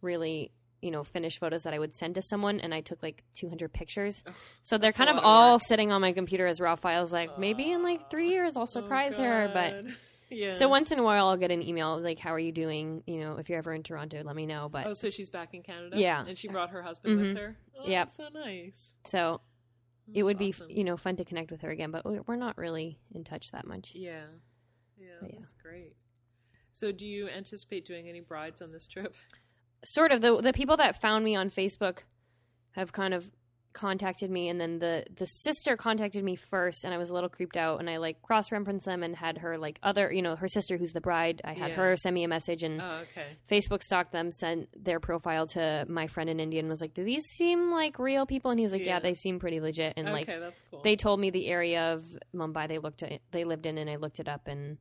Speaker 2: really you know finished photos that I would send to someone and I took like 200 pictures. So they're kind of all
Speaker 1: work.
Speaker 2: sitting on my computer as raw files like maybe in like 3 years I'll
Speaker 1: Oh,
Speaker 2: surprise her but
Speaker 1: yeah.
Speaker 2: so once in a while I'll get an email like how are you doing, you know, if you're ever in Toronto let me know but
Speaker 1: oh, so she's back in Canada.
Speaker 2: Yeah.
Speaker 1: and she brought her husband with
Speaker 2: Mhm.
Speaker 1: her. Oh, that's so nice.
Speaker 2: so it
Speaker 1: That's
Speaker 2: would be you know fun to connect with her again but we're we're not really in touch that much.
Speaker 1: Yeah, yeah,
Speaker 2: But yeah.
Speaker 1: that's great. So, do you anticipate doing any brides on this trip?
Speaker 2: Sort of the the people that found me on Facebook have kind of contacted me and then the the sister contacted me first and I was a little creeped out and I like cross referenced them and had her like other you know her sister who's the bride I had
Speaker 1: Yeah.
Speaker 2: her send me a message and
Speaker 1: Oh, okay.
Speaker 2: Facebook stalked them sent their profile to my friend in India and was like do these seem like real people and he was like yeah,
Speaker 1: Yeah.
Speaker 2: they seem pretty legit and
Speaker 1: okay,
Speaker 2: like
Speaker 1: that's cool.
Speaker 2: they told me the area of Mumbai they looked at they lived in and I looked it up and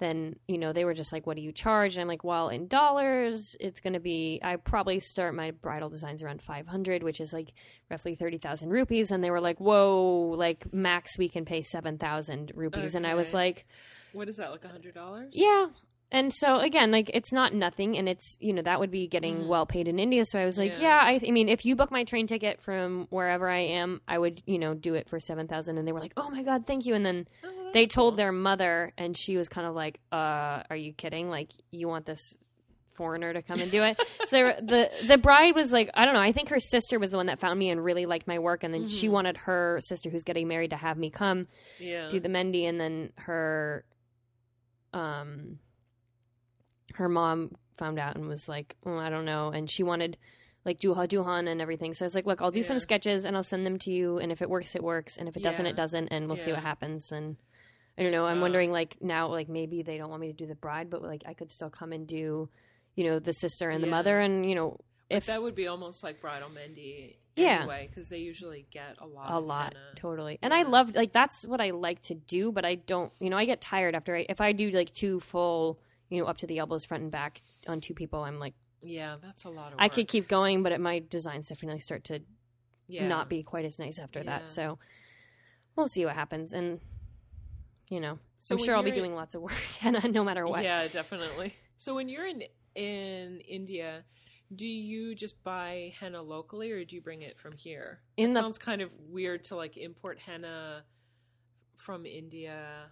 Speaker 2: then you know they were just like what do you charge and I'm like well in dollars it's going to be I probably start my bridal designs around 500 which is like roughly 30,000 rupees and they were like whoa like max we can pay 7,000 rupees and I was like
Speaker 1: what is that? Like a hundred dollars?
Speaker 2: yeah and so again like it's not nothing and it's you know that would be getting
Speaker 1: Mhm.
Speaker 2: well paid in india so i was like
Speaker 1: Yeah.
Speaker 2: yeah, I, I mean if you book my train ticket from wherever i am i would you know do it for 7000 and they were like oh my god thank you and then
Speaker 1: Oh,
Speaker 2: they told
Speaker 1: cool.
Speaker 2: their mother and she was kind of like uh are you kidding like you want this foreigner to come and do it so they were, the the bride was like i don't know i think her sister was the one that found me and really liked my work and then she
Speaker 1: Mhm.
Speaker 2: wanted her sister who's getting married to have me come
Speaker 1: yeah.
Speaker 2: do the Mehndi, and then her, um, her mom found out and was like, oh, I don't know, and she wanted like dulha dulhan and everything. So I was like, look, I'll do some sketches and I'll send them to you, and if it works, it works, and if it doesn't,
Speaker 1: Yeah.
Speaker 2: it doesn't, and we'll see what happens. And I don't know. I'm
Speaker 1: Uh.
Speaker 2: wondering like now, like maybe they don't want me to do the bride, but like I could still come and do, you know, the sister and the mother, and you know,
Speaker 1: But
Speaker 2: if
Speaker 1: that would be almost like bridal Mehndi
Speaker 2: Yeah.
Speaker 1: anyway, because they usually get a lot.
Speaker 2: a lot totally and i
Speaker 1: Yeah.
Speaker 2: love like that's what i like to do but i don't you know i get tired after I, if i do like two full you know up to the elbows front and back on two people i'm like
Speaker 1: Yeah, that's a lot of.
Speaker 2: i could keep going but it, my designs definitely start to
Speaker 1: Yeah.
Speaker 2: not be quite as nice after
Speaker 1: Yeah.
Speaker 2: that. So we'll see what happens, and you know,
Speaker 1: So
Speaker 2: I'm sure I'll be
Speaker 1: you're in-
Speaker 2: doing lots of work, and no matter what.
Speaker 1: Yeah, definitely. So when you're in in India, do you just buy henna locally or do you bring it from here?
Speaker 2: In
Speaker 1: it
Speaker 2: the-
Speaker 1: sounds kind of weird to like import henna from India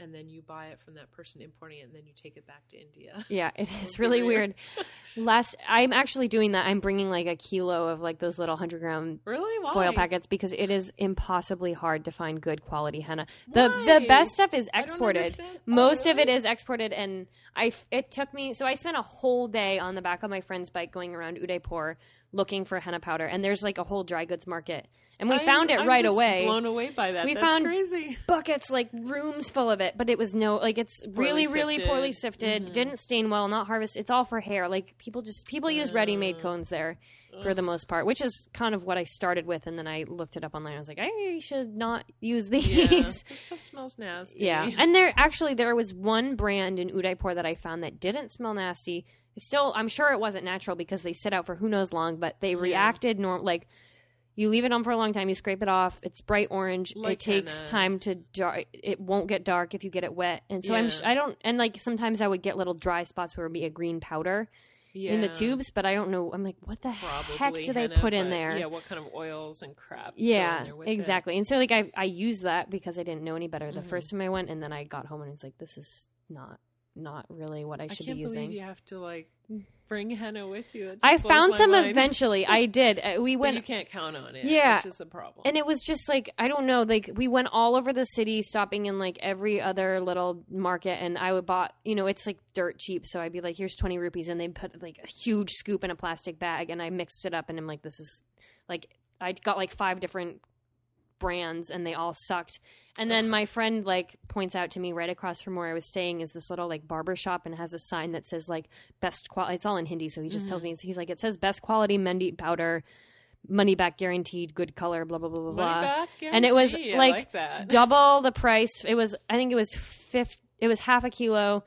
Speaker 1: and then you buy it from that person importing it and then you take it back to India.
Speaker 2: Yeah, it is really
Speaker 1: weird.
Speaker 2: Last, I'm actually doing that. I'm bringing like a kilo of like those little hundred gram
Speaker 1: Really? Why?
Speaker 2: foil packets because it is impossibly hard to find good quality henna. The
Speaker 1: Why?
Speaker 2: the best stuff is exported.
Speaker 1: understand. Oh,
Speaker 2: Most of it
Speaker 1: oh.
Speaker 2: is exported, and I it took me so I spent a whole day on the back of my friend's bike going around Udaipur looking for henna powder, and there's like a whole dry goods market, and we
Speaker 1: I'm-
Speaker 2: found it
Speaker 1: I'm
Speaker 2: right away.
Speaker 1: Blown away by that.
Speaker 2: We
Speaker 1: That's
Speaker 2: found-
Speaker 1: crazy.
Speaker 2: Buckets like rooms full of it, but it was no like it's really
Speaker 1: Poorly
Speaker 2: really
Speaker 1: sifted.
Speaker 2: poorly sifted,
Speaker 1: Mhm.
Speaker 2: didn't stain well, not harvest. It's all for hair. Like people just people use ready made
Speaker 1: Uh,
Speaker 2: cones there for the most part, which is kind of what I started with, and then I looked it up online. I was like, I should not use these.
Speaker 1: Yeah, this stuff smells nasty.
Speaker 2: Yeah, and there actually there was one brand in Udaipur that I found that didn't smell nasty. Still, I'm sure it wasn't natural because they sit out for who knows long, but they
Speaker 1: Yeah.
Speaker 2: reacted norm like. You leave it on for a long time. You scrape it off. It's bright orange.
Speaker 1: Like
Speaker 2: it takes
Speaker 1: henna.
Speaker 2: time to dark. It won't get dark if you get it wet. And so I'm. Sh- I don't. And like sometimes I would get little dry spots where it would be a green powder
Speaker 1: yeah.
Speaker 2: in the tubes, but I don't know. I'm like, what the
Speaker 1: Probably
Speaker 2: heck do they put in there?
Speaker 1: Yeah, what kind of oils and crap?
Speaker 2: Yeah,
Speaker 1: with it.
Speaker 2: exactly. And so like I I used that because I didn't know any better the
Speaker 1: Mhm.
Speaker 2: first time I went, and then I got home and it's like this is not not really what I
Speaker 1: I
Speaker 2: should
Speaker 1: can't
Speaker 2: be
Speaker 1: believe
Speaker 2: using.
Speaker 1: you have to like bring henna with you.
Speaker 2: I found some
Speaker 1: mind.
Speaker 2: eventually. I did. Uh, We
Speaker 1: but
Speaker 2: went
Speaker 1: you can't count on it.
Speaker 2: Yeah.
Speaker 1: which is a problem.
Speaker 2: and it was just like I don't know, like we went all over the city, stopping in like every other little market, and I would bought, you know, it's like dirt cheap, so I'd be like, "Here's twenty rupees," and they put like a huge scoop in a plastic bag, and I mixed it up, and I'm like, "This is like," I got like five different brands, and they all sucked. And then my friend like points out to me right across from where I was staying is this little like barber shop, and has a sign that says like best quality. It's all in Hindi, so he just tells me he's like, "It says best quality Mehndi powder." Money back guaranteed, good color, blah blah blah blah
Speaker 1: Money
Speaker 2: blah
Speaker 1: back
Speaker 2: and it was, like,
Speaker 1: like that.
Speaker 2: double the price. It was I think it was fifth. It was half a kilo,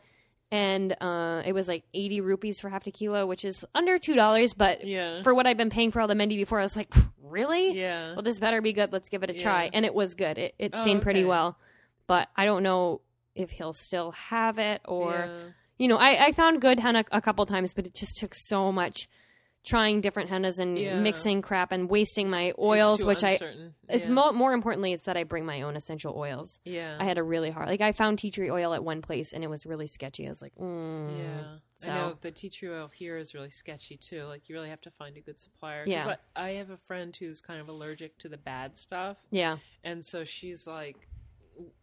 Speaker 2: and uh, it was like eighty rupees for half a kilo, which is under two dollars. But
Speaker 1: yeah,
Speaker 2: for what I've been paying for all the Mehndi before, I was like, really?
Speaker 1: yeah.
Speaker 2: Well, this better be good. Let's give it a try. And it was good. It, it
Speaker 1: Oh,
Speaker 2: stained pretty well, but I don't know if he'll still have it or
Speaker 1: yeah.
Speaker 2: you know. I, I found good henna a couple times, but it just took so much trying different hennas and
Speaker 1: Yeah.
Speaker 2: mixing crap and wasting my
Speaker 1: It's
Speaker 2: oils, which I
Speaker 1: uncertain.
Speaker 2: it's
Speaker 1: yeah.
Speaker 2: mo- more importantly, it's that I bring my own essential oils.
Speaker 1: yeah.
Speaker 2: I had a really hard, like I found tea tree oil at one place and it was really sketchy. I was like, mm.
Speaker 1: Yeah,
Speaker 2: So-
Speaker 1: I know the tea tree oil here is really sketchy too. Like you really have to find a good supplier.
Speaker 2: Yeah.
Speaker 1: I, I have a friend who's kind of allergic to the bad stuff,
Speaker 2: yeah,
Speaker 1: and so she's like,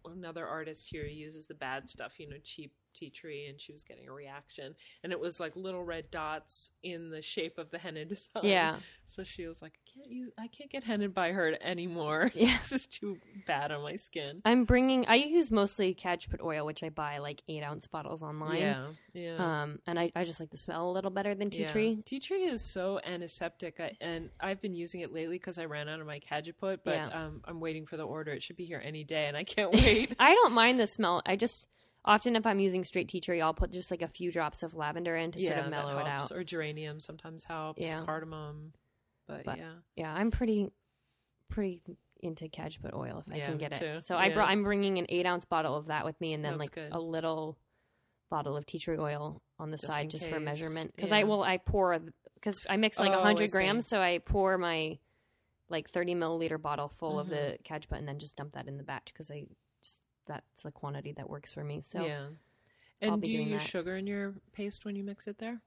Speaker 1: another artist here uses the bad stuff, you know, cheap tea tree, and she was getting a reaction, and it was like little red dots in the shape of the henna design.
Speaker 2: yeah,
Speaker 1: So she was like, I can't use, I can't get henna by her anymore.
Speaker 2: Yeah.
Speaker 1: it's just too bad on my skin.
Speaker 2: I'm bringing. I use mostly Cajuput oil, which I buy like eight ounce bottles online.
Speaker 1: Yeah, yeah.
Speaker 2: Um, and I, I just like the smell a little better than tea
Speaker 1: Yeah.
Speaker 2: tree.
Speaker 1: Tea tree is so antiseptic, I, and I've been using it lately because I ran out of my Cajuput, but
Speaker 2: Yeah.
Speaker 1: um, I'm waiting for the order. It should be here any day, and I can't wait.
Speaker 2: I don't mind the smell. I just often if I'm using straight tea tree, I'll put just like a few drops of lavender in to
Speaker 1: yeah,
Speaker 2: sort of mellow it out.
Speaker 1: Or geranium sometimes helps.
Speaker 2: Yeah.
Speaker 1: Cardamom, but,
Speaker 2: But-
Speaker 1: yeah,
Speaker 2: Yeah, I'm pretty pretty into Cajuput oil if I can get it. So I brought I'm bringing an eight ounce bottle of that with me, and then
Speaker 1: That's
Speaker 2: like
Speaker 1: good.
Speaker 2: a little bottle of tea tree oil on the
Speaker 1: Just
Speaker 2: side just for measurement. Because
Speaker 1: Yeah.
Speaker 2: I will I pour because I mix like
Speaker 1: Oh,
Speaker 2: hundred grams, so I pour my like thirty milliliter bottle full of
Speaker 1: Mm-hmm.
Speaker 2: the Cajuput and then just dump that in the batch because I that's the quantity that works for me. So
Speaker 1: yeah. And do you use
Speaker 2: that.
Speaker 1: sugar in your paste when you mix it there?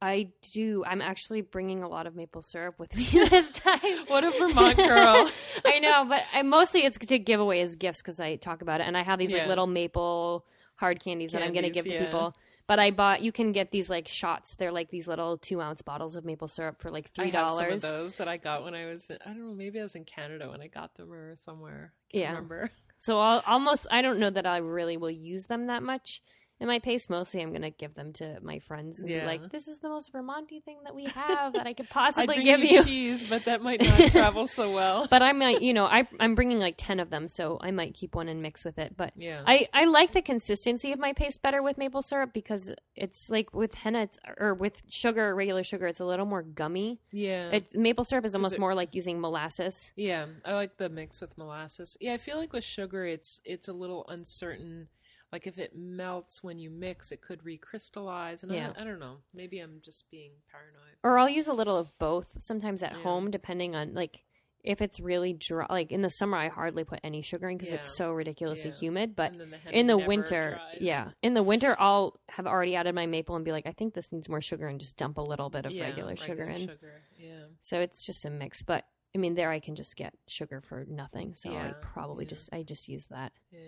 Speaker 2: I do. I'm actually bringing a lot of maple syrup with me this time.
Speaker 1: What a Vermont girl.
Speaker 2: I know, but I, mostly it's to give away as gifts because I talk about it, and I have these like little maple hard candies that I'm going to
Speaker 1: Candies,
Speaker 2: give to people. But I bought. You can get these like shots. They're like these little two ounce bottles of maple syrup for like three
Speaker 1: have some of
Speaker 2: dollars.
Speaker 1: those that I got when I was, I don't know, maybe I was in Canada when I got them or somewhere. Can't
Speaker 2: Yeah.
Speaker 1: remember.
Speaker 2: So I'll almost. I don't know that I really will use them that much. And my paste, mostly, I'm gonna give them to my friends and
Speaker 1: Yeah.
Speaker 2: be like, "This is the most Vermonty thing that we have that I could possibly give
Speaker 1: you,
Speaker 2: you."
Speaker 1: cheese, but that might not travel so well.
Speaker 2: But I might, you know, I, I'm bringing like ten of them, so I might keep one and mix with it. But
Speaker 1: yeah,
Speaker 2: I, I like the consistency of my paste better with maple syrup because it's like with henna it's, or with sugar, regular sugar, it's a little more gummy.
Speaker 1: yeah,
Speaker 2: It's maple syrup is almost
Speaker 1: it-
Speaker 2: more like using molasses.
Speaker 1: yeah. I like the mix with molasses. Yeah, I feel like with sugar, it's it's a little uncertain. Like if it melts when you mix, it could recrystallize, and
Speaker 2: Yeah.
Speaker 1: I, I don't know. Maybe I'm just being paranoid.
Speaker 2: Or I'll use a little of both sometimes at
Speaker 1: Yeah.
Speaker 2: home, depending on like if it's really dry. Like in the summer, I hardly put any sugar in because
Speaker 1: Yeah.
Speaker 2: it's so ridiculously humid. But
Speaker 1: the
Speaker 2: in the winter,
Speaker 1: dries.
Speaker 2: yeah, in the winter, I'll have already added my maple and be like, I think this needs more sugar, and just dump a little bit of
Speaker 1: Yeah,
Speaker 2: regular sugar in.
Speaker 1: Sugar. Yeah,
Speaker 2: So it's just a mix. But I mean, there I can just get sugar for nothing. So I probably just I just use that.
Speaker 1: yeah.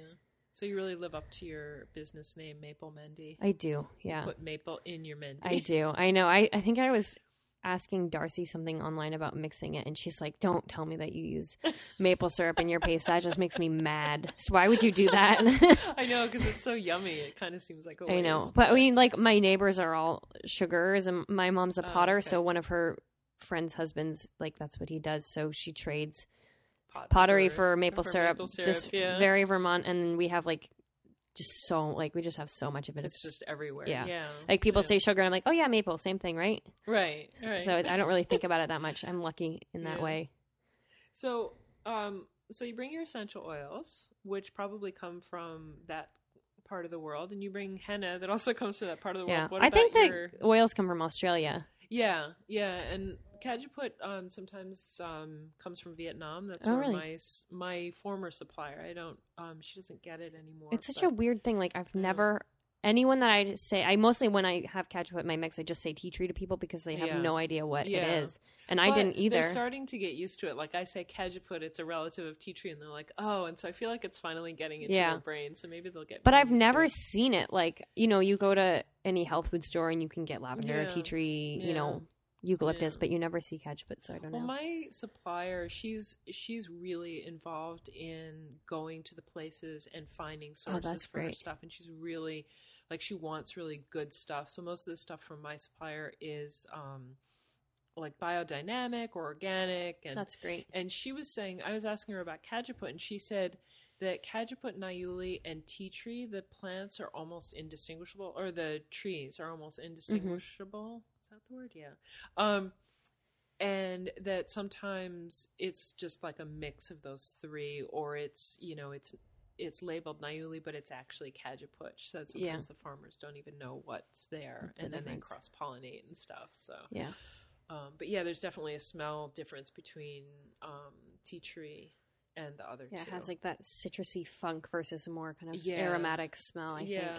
Speaker 1: So you really live up to your business name, Maple Mehndi.
Speaker 2: I do, yeah,
Speaker 1: Put maple in your Mehndi.
Speaker 2: I do. I know. I I think I was asking Darcy something online about mixing it, and she's like, "Don't tell me that you use maple syrup in your paste. That just makes me mad. So why would you do that?"
Speaker 1: I know because it's so yummy. It kind of seems like a
Speaker 2: I know, but I mean, like my neighbors are all sugars, and my mom's a
Speaker 1: Oh,
Speaker 2: potter,
Speaker 1: okay.
Speaker 2: so one of her friends' husbands, like that's what he does. So she trades pottery for, maple,
Speaker 1: for
Speaker 2: syrup,
Speaker 1: maple syrup,
Speaker 2: just
Speaker 1: yeah.
Speaker 2: very Vermont, and we have like just so like we just have so much of it.
Speaker 1: It's just everywhere.
Speaker 2: yeah.
Speaker 1: Yeah,
Speaker 2: like people
Speaker 1: yeah.
Speaker 2: say sugar, and I'm like, oh yeah, maple, same thing, right?
Speaker 1: right, right.
Speaker 2: So I don't really think about it that much. I'm lucky in that way.
Speaker 1: So, um, so you bring your essential oils, which probably come from that part of the world, and you bring henna that also comes from that part of the world. What
Speaker 2: I think that
Speaker 1: your...
Speaker 2: oils come from Australia.
Speaker 1: Yeah, yeah, and Cajuput um, sometimes um, comes from Vietnam. That's
Speaker 2: Oh,
Speaker 1: where
Speaker 2: really?
Speaker 1: my my former supplier. I don't. Um, she doesn't get it anymore.
Speaker 2: It's such
Speaker 1: but-
Speaker 2: a weird thing. Like I've never anyone that I say. I mostly when I have Cajuput in my mix, I just say tea tree to people because they have
Speaker 1: Yeah.
Speaker 2: no idea what
Speaker 1: Yeah.
Speaker 2: it is, and I didn't either.
Speaker 1: They're starting to get used to it. Like I say, Cajuput, it's a relative of tea tree, and they're like, oh, and so I feel like it's finally getting into
Speaker 2: Yeah.
Speaker 1: their brain. So maybe they'll get.
Speaker 2: but I've never
Speaker 1: it.
Speaker 2: seen it. Like you know, you go to any health food store and you can get lavender, tea tree, you know, eucalyptus,
Speaker 1: Yeah.
Speaker 2: but you never see Cajuput. So I don't
Speaker 1: Well,
Speaker 2: know.
Speaker 1: my supplier, she's she's really involved in going to the places and finding sources
Speaker 2: Oh,
Speaker 1: for her stuff, and she's really like she wants really good stuff. So most of the stuff from my supplier is um, like biodynamic or organic, and
Speaker 2: That's great.
Speaker 1: and she was saying I was asking her about Cajuput, and she said that Cajuput, Niaouli, and tea tree, the plants are almost indistinguishable, or the trees are almost indistinguishable. Is that the word? Yeah. Um, and that sometimes it's just like a mix of those three, or it's you know it's it's labeled Niaouli, but it's actually Cajuput. So that
Speaker 2: Yeah.
Speaker 1: sometimes the farmers don't even know what's there,
Speaker 2: The
Speaker 1: and then they cross pollinate and stuff. So
Speaker 2: Yeah.
Speaker 1: um, but yeah, there's definitely a smell difference between um, tea tree and the other
Speaker 2: Yeah,
Speaker 1: two.
Speaker 2: it has like that citrusy funk versus a more kind of
Speaker 1: Yeah.
Speaker 2: aromatic smell. I
Speaker 1: yeah,
Speaker 2: think.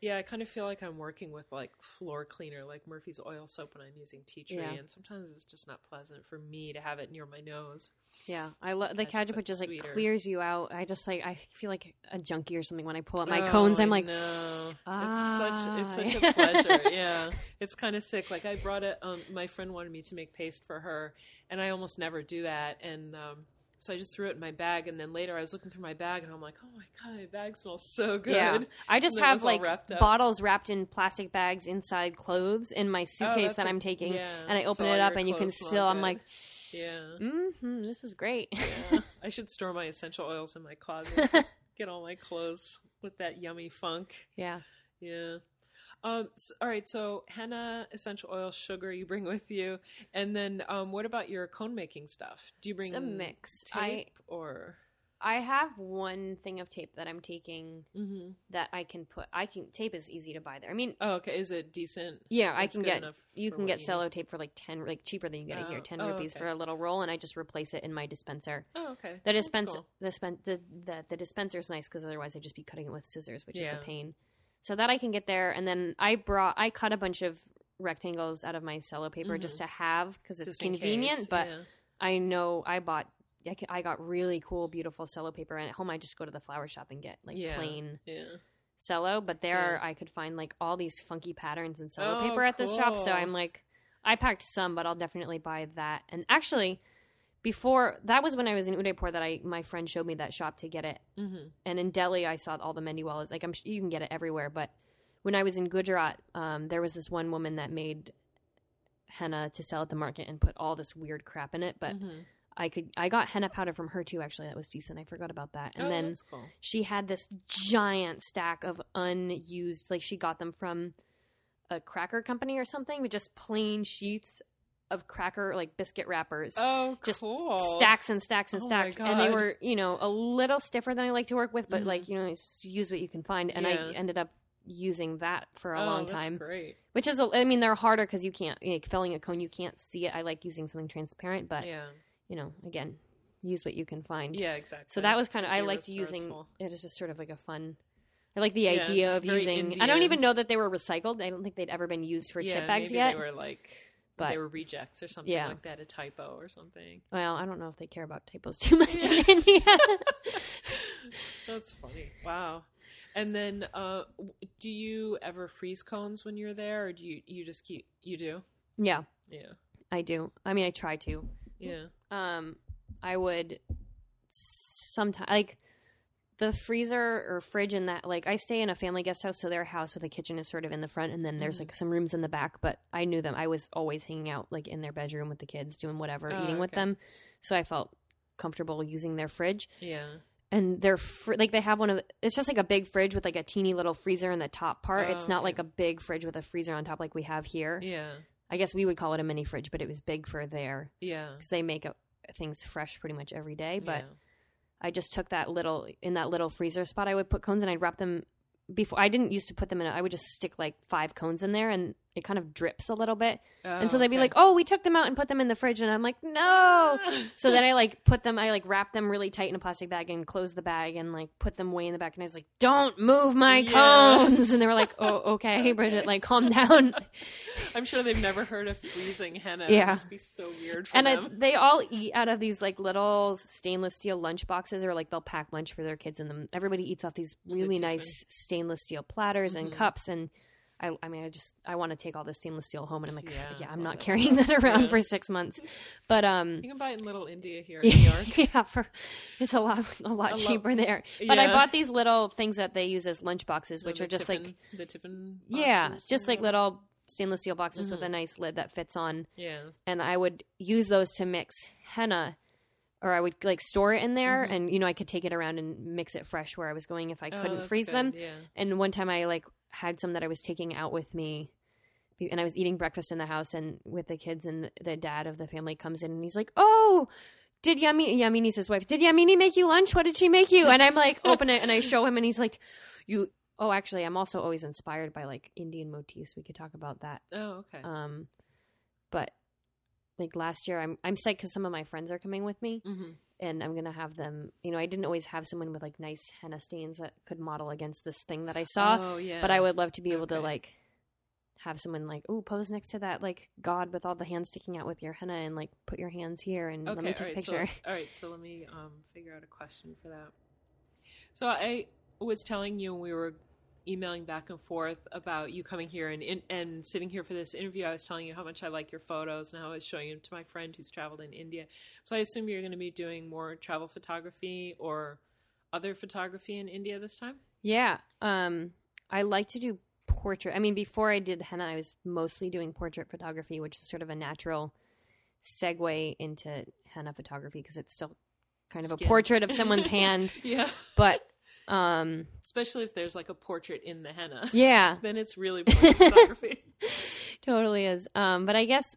Speaker 1: Yeah. I kind of feel like I'm working with like floor cleaner, like Murphy's oil soap when I'm using tea tree,
Speaker 2: Yeah.
Speaker 1: and sometimes it's just not pleasant for me to have it near my nose.
Speaker 2: Yeah, I love the
Speaker 1: Cajuput's
Speaker 2: Cajuput. Just like
Speaker 1: sweeter.
Speaker 2: clears you out. I just like I feel like a junkie or something when I pull up my
Speaker 1: Oh,
Speaker 2: cones. I'm like,
Speaker 1: know.
Speaker 2: Ah.
Speaker 1: it's such it's such a pleasure. yeah, it's kind of sick. Like I brought it. Um, my friend wanted me to make paste for her, and I almost never do that. And um, so I just threw it in my bag. And then later I was looking through my bag, and I'm like, oh my god, my bag smells so good.
Speaker 2: yeah. I just have like
Speaker 1: wrapped
Speaker 2: bottles wrapped in plastic bags inside clothes in my suitcase
Speaker 1: Oh,
Speaker 2: that i I'm taking,
Speaker 1: yeah.
Speaker 2: and I open
Speaker 1: all
Speaker 2: it up, and you can still. I'm like,
Speaker 1: yeah.
Speaker 2: mm-hmm, this is great.
Speaker 1: yeah. I should store my essential oils in my closet. Get all my clothes with that yummy funk.
Speaker 2: yeah.
Speaker 1: Yeah. Um, s all right. So henna, essential oil, sugar you bring with you, and then um, what about your cone making stuff? Do you bring
Speaker 2: It's a mix. I
Speaker 1: or?
Speaker 2: I have one thing of tape that I'm taking
Speaker 1: Mm-hmm.
Speaker 2: that I can put. I can tape is easy to buy there. I mean,
Speaker 1: Oh, okay. Is it decent?
Speaker 2: yeah, I can get. You can get cello tape for like ten, like cheaper than you get it here.
Speaker 1: Oh,
Speaker 2: Ten
Speaker 1: oh,
Speaker 2: rupees
Speaker 1: okay.
Speaker 2: for a little roll, and I just replace it in my dispenser.
Speaker 1: Oh, okay.
Speaker 2: The dispenser,
Speaker 1: cool.
Speaker 2: the, the the the dispenser is nice because otherwise I'd just be cutting it with scissors, which is a pain. So that I can get there, and then I brought I cut a bunch of rectangles out of my cello paper just to have because it's
Speaker 1: Mm-hmm. Just
Speaker 2: convenient. But
Speaker 1: yeah.
Speaker 2: I know I bought I, I got really cool, beautiful cello paper, and at home I just go to the flower shop and get like
Speaker 1: Yeah.
Speaker 2: plain
Speaker 1: yeah.
Speaker 2: cello. But there. I could find like all these funky patterns in cello
Speaker 1: Oh,
Speaker 2: paper at this shop. So. I'm like, I packed some, but I'll definitely buy that. And actually, before that was when I was in Udaipur that I my friend showed me that shop to get it.
Speaker 1: Mm-hmm.
Speaker 2: And in Delhi, I saw all the Mehndiwalas. Like I'm, you can get it everywhere, but when I was in Gujarat, um, there was this one woman that made henna to sell at the market and put all this weird crap in it. But
Speaker 1: Mhm.
Speaker 2: I could I got henna powder from her too. Actually, that was decent. I forgot about that. And
Speaker 1: oh,
Speaker 2: then
Speaker 1: cool.
Speaker 2: she had this giant stack of unused like she got them from a cracker company or something with just plain sheets of cracker like biscuit wrappers
Speaker 1: Oh,
Speaker 2: just
Speaker 1: cool.
Speaker 2: stacks and stacks and
Speaker 1: Oh
Speaker 2: stacks and they were you know a little stiffer than i like to work with but
Speaker 1: Mhm.
Speaker 2: like you know use what you can find and
Speaker 1: Yeah.
Speaker 2: i ended up using that for a
Speaker 1: oh,
Speaker 2: long
Speaker 1: that's
Speaker 2: time
Speaker 1: Great.
Speaker 2: which is a, i mean they're harder because you can't like filling a cone you can't see it i like using something transparent but
Speaker 1: yeah.
Speaker 2: you know again use what you can find
Speaker 1: Yeah. Exactly.
Speaker 2: so that was kind of I liked using it is just sort of like a fun. I like the
Speaker 1: Yeah,
Speaker 2: idea of using. I don't even know that they were recycled. I don't think they'd ever been used for
Speaker 1: yeah,
Speaker 2: chip bags yet.
Speaker 1: They were like,
Speaker 2: but-
Speaker 1: they were rejects or something
Speaker 2: Yeah.
Speaker 1: like that, a typo or something.
Speaker 2: Well, I don't know if they care about typos too much
Speaker 1: Yeah.
Speaker 2: in India.
Speaker 1: That's funny. Wow. And then, uh, do you ever freeze cones when you're there, or do you you just keep you do?
Speaker 2: yeah,
Speaker 1: Yeah.
Speaker 2: I do. I mean, I try to.
Speaker 1: Yeah.
Speaker 2: Um, I would sometimes like the freezer or fridge in that. Like, I stay in a family guest house, so their house with a kitchen is sort of in the front, and then there's
Speaker 1: Mhm.
Speaker 2: like some rooms in the back. But I knew them. I was always hanging out like in their bedroom with the kids, doing whatever,
Speaker 1: Oh,
Speaker 2: eating with
Speaker 1: okay.
Speaker 2: them. So I felt comfortable using their fridge.
Speaker 1: Yeah.
Speaker 2: and they're fr- like they have one of the, it's just like a big fridge with like a teeny little freezer in the top part.
Speaker 1: Oh,
Speaker 2: it's not
Speaker 1: okay.
Speaker 2: like a big fridge with a freezer on top like we have here.
Speaker 1: Yeah.
Speaker 2: I guess we would call it a mini fridge, but it was big for there
Speaker 1: Yeah.
Speaker 2: because they make things fresh pretty much every day. But
Speaker 1: yeah.
Speaker 2: I just took that little in that little freezer spot. I would put cones and I'd wrap them before. I didn't used to put them in. I would just stick like five cones in there and it kind of drips a little bit. and so
Speaker 1: Oh,
Speaker 2: they'd be
Speaker 1: okay.
Speaker 2: like, "Oh, we took them out and put them in the fridge," and I'm like, "No." So then I like put them, I like wrap them really tight in a plastic bag and close the bag and like put them way in the back. And I was like, "Don't move my
Speaker 1: Yeah.
Speaker 2: cones." And they were like, "Oh, okay, Bridget, like calm down."
Speaker 1: I'm sure they've never heard of freezing henna.
Speaker 2: Yeah.
Speaker 1: It must be so weird for
Speaker 2: And I,
Speaker 1: them.
Speaker 2: they all eat out of these like little stainless steel lunch boxes, or like they'll pack lunch for their kids in them. Everybody eats off these really nice stainless steel platters and
Speaker 1: Mhm.
Speaker 2: cups and. I, I mean, I just I want to take all this stainless steel home, and I'm like,
Speaker 1: Yeah,
Speaker 2: yeah, I'm not carrying
Speaker 1: stuff.
Speaker 2: that around
Speaker 1: Yeah.
Speaker 2: for six months. But um,
Speaker 1: you can buy it in Little India here in New York.
Speaker 2: yeah, for it's a lot a lot
Speaker 1: love-
Speaker 2: cheaper there. But I bought these little things that they use as lunch boxes, which
Speaker 1: the
Speaker 2: are just
Speaker 1: tiffin-
Speaker 2: like
Speaker 1: the tiffin.
Speaker 2: yeah, just like little stainless steel boxes with
Speaker 1: Mhm.
Speaker 2: a nice lid that fits on.
Speaker 1: Yeah.
Speaker 2: And I would use those to mix henna, or I would like store it in there,
Speaker 1: Mhm.
Speaker 2: and you know I could take it around and mix it fresh where I was going if I
Speaker 1: Oh,
Speaker 2: couldn't
Speaker 1: that's
Speaker 2: freeze
Speaker 1: good,
Speaker 2: them.
Speaker 1: Yeah.
Speaker 2: And one time I like had some that I was taking out with me. And I was eating breakfast in the house and with the kids, and the dad of the family comes in and he's like, "Oh, did Yami Yamini's his wife? Did Yamini make you lunch? What did she make you?" And I'm like, open it and I show him, and he's like, "You." Oh, actually, I'm also always inspired by like Indian motifs. We could talk about that.
Speaker 1: Oh, okay.
Speaker 2: Um, but like last year, I'm I'm psyched because some of my friends are coming with me,
Speaker 1: mm-hmm.
Speaker 2: And I'm gonna have them. You know, I didn't always have someone with like nice henna stains that could model against this thing that I saw
Speaker 1: Oh, yeah.
Speaker 2: but I would love to be able to like have someone like oh pose next to that like god with all the hands sticking out with your henna and like put your hands here and
Speaker 1: Okay.
Speaker 2: let me take a picture.
Speaker 1: So, all right. So let me um, figure out a question for that. So I was telling you we were emailing back and forth about you coming here and in, and sitting here for this interview. I was telling you how much I like your photos and how I was showing them to my friend who's traveled in India. So I assume you're going to be doing more travel photography or other photography in India this time.
Speaker 2: yeah, um, I like to do portrait. I mean, before I did henna, I was mostly doing portrait photography, which is sort of a natural segue into henna photography because it's still kind of a portrait of someone's hand,
Speaker 1: yeah.
Speaker 2: but um,
Speaker 1: Especially if there's like a portrait in the henna.
Speaker 2: yeah,
Speaker 1: Then it's really photography.
Speaker 2: totally is. Um, but I guess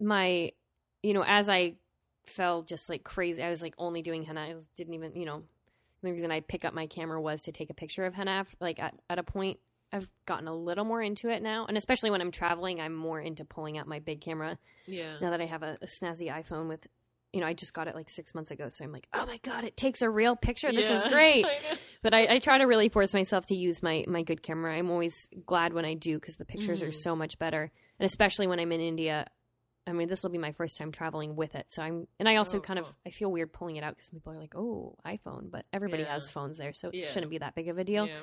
Speaker 2: my, you know, as I fell just like crazy, I was like only doing henna. I was, didn't even, you know, the reason I'd pick up my camera was to take a picture of henna. af- Like at, at a point, I've gotten a little more into it now, and especially when I'm traveling, I'm more into pulling out my big camera
Speaker 1: Yeah.
Speaker 2: now that I have a, a snazzy iPhone with. You know, I just got it like six months ago, so I'm like, oh my god, it takes a real picture. This is great
Speaker 1: I
Speaker 2: but I, I try to really force myself to use my my good camera. I'm always glad when I do because the pictures are
Speaker 1: Mhm.
Speaker 2: so much better, and especially when I'm in India. I mean, this will be my first time traveling with it, so I'm and I also
Speaker 1: Oh,
Speaker 2: kind of. I feel weird pulling it out because people are like, "Oh, iPhone," but everybody
Speaker 1: Yeah.
Speaker 2: has phones there, so it
Speaker 1: Yeah.
Speaker 2: shouldn't be that big of a deal.
Speaker 1: Yeah.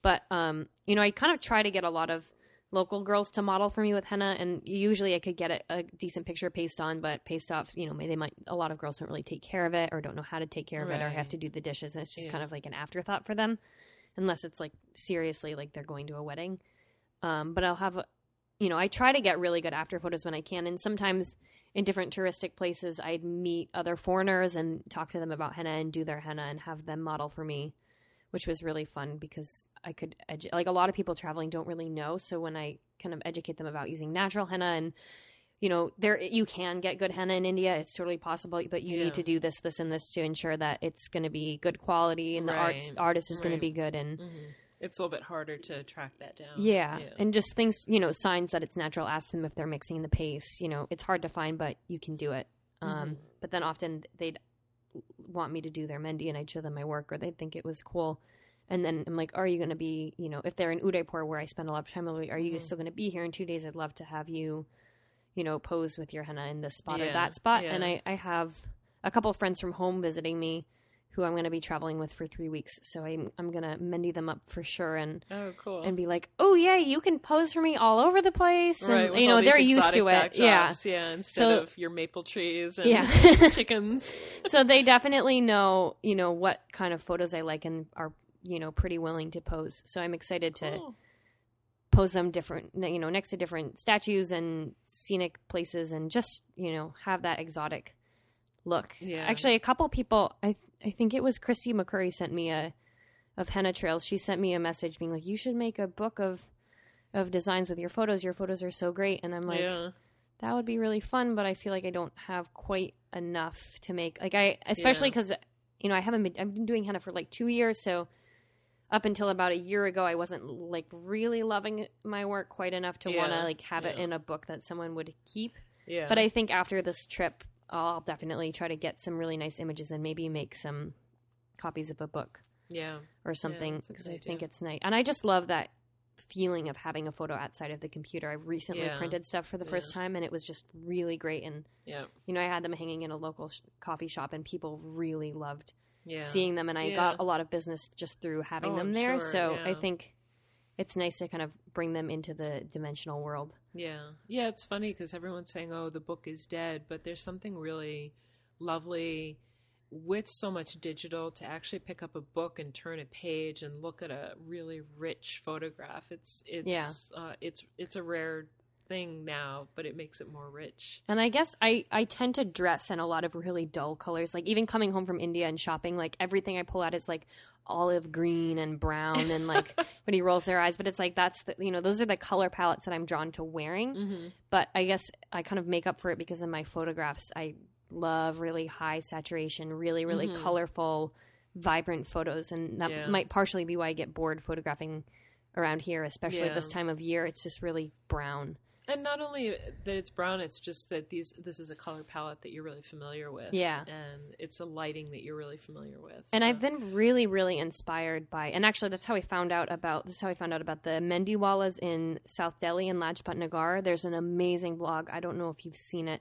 Speaker 2: But um, you know, I kind of try to get a lot of local girls to model for me with henna, and usually I could get a, a decent picture paste on, but paste off, you know, they might a lot of girls don't really take care of it or don't know how to take care of it or have to do the dishes, and it's just
Speaker 1: Yeah.
Speaker 2: kind of like an afterthought for them. unless it's like seriously like they're going to a wedding. Um, but I'll have, a- you know, I try to get really good after photos when I can, and sometimes in different touristic places, I'd meet other foreigners and talk to them about henna and do their henna and have them model for me, which was really fun because I could edu- like a lot of people traveling don't really know. So when I kind of educate them about using natural henna and you know there you can get good henna in India, it's totally possible, but you
Speaker 1: Yeah.
Speaker 2: need to do this, this, and this to ensure that it's going to be good quality and the art artist is going to be good and.
Speaker 1: Mm-hmm. It's a little bit harder to track that down.
Speaker 2: Yeah. and just things, you know, signs that it's natural. Ask them if they're mixing the paste. You know, it's hard to find, but you can do it. Um,
Speaker 1: Mhm.
Speaker 2: But then often they'd want me to do their Mehndi, and I'd show them my work, or they'd think it was cool. And then I'm like, "Are you going to be, you know, if they're in Udaipur where I spend a lot of time, like, are you
Speaker 1: Mhm.
Speaker 2: still going to be here in two days? I'd love to have you, you know, pose with your henna in this spot or that spot. And. I, I have a couple of friends from home visiting me, who I'm going to be traveling with for three weeks. So I'm I'm going to Mehndi them up for sure, and
Speaker 1: Oh, cool.
Speaker 2: and be like, "Oh yeah, you can pose for me all over the place," and
Speaker 1: right,
Speaker 2: you know they're used to it. Yeah,
Speaker 1: yeah. Instead
Speaker 2: So-
Speaker 1: of your maple trees and
Speaker 2: Yeah.
Speaker 1: chickens.
Speaker 2: so they definitely know you know what kind of photos I like and are you know pretty willing to pose. So I'm excited to
Speaker 1: Cool.
Speaker 2: pose them different, you know, next to different statues and scenic places, and just you know have that exotic look.
Speaker 1: Yeah.
Speaker 2: Actually, a couple people, I I think it was Christy McCurry sent me a of henna trails. She sent me a message being like, "You should make a book of." Of designs with your photos, your photos are so great, and I'm like,
Speaker 1: yeah.
Speaker 2: that would be really fun but i feel like i don't have quite enough to make like i especially
Speaker 1: Yeah.
Speaker 2: because you know i haven't been i've been doing henna for like two years so up until about a year ago i wasn't like really loving my work quite enough to want to like have it in a book that someone would keep
Speaker 1: Yeah.
Speaker 2: but i think after this trip i'll definitely try to get some really nice images and maybe make some copies of a book
Speaker 1: yeah.
Speaker 2: or something because
Speaker 1: good
Speaker 2: I think it's nice. And I just love that feeling of having a photo outside of the computer. I've recently
Speaker 1: Yeah.
Speaker 2: printed stuff for the first time and it was just really great. And,
Speaker 1: Yeah.
Speaker 2: you know, I had them hanging in a local sh- coffee shop and people really loved
Speaker 1: Yeah.
Speaker 2: seeing them. And I
Speaker 1: Yeah.
Speaker 2: got a lot of business just through having
Speaker 1: Oh,
Speaker 2: them
Speaker 1: I'm
Speaker 2: there.
Speaker 1: sure,
Speaker 2: So I think it's nice to kind of bring them into the dimensional world.
Speaker 1: Yeah. Yeah, it's funny because everyone's saying, oh, the book is dead, but there's something really lovely with so much digital to actually pick up a book and turn a page and look at a really rich photograph. It's it's
Speaker 2: Yeah.
Speaker 1: uh, it's it's a rare thing now, but it makes it more rich.
Speaker 2: And I guess I, I tend to dress in a lot of really dull colors. Like even coming home from India and shopping, like everything I pull out is like olive green and brown and like when he rolls their eyes. But it's like that's the you know, those are the color palettes that I'm drawn to wearing.
Speaker 1: Mm-hmm.
Speaker 2: But I guess I kind of make up for it because in my photographs I love really high saturation, really, really
Speaker 1: Mhm.
Speaker 2: colorful, vibrant photos. And that
Speaker 1: Yeah.
Speaker 2: might partially be why I get bored photographing around here, especially
Speaker 1: Yeah.
Speaker 2: this time of year. It's just really brown.
Speaker 1: And not only that it's brown, it's just that these this is a color palette that you're really familiar with.
Speaker 2: Yeah.
Speaker 1: And it's a lighting that you're really familiar with.
Speaker 2: And
Speaker 1: so-
Speaker 2: I've been really, really inspired by, and actually, that's how I found out about. This is how I found out about the Mehndiwalas in South Delhi in Lajpat Nagar. There's an amazing blog. I don't know if you've seen it.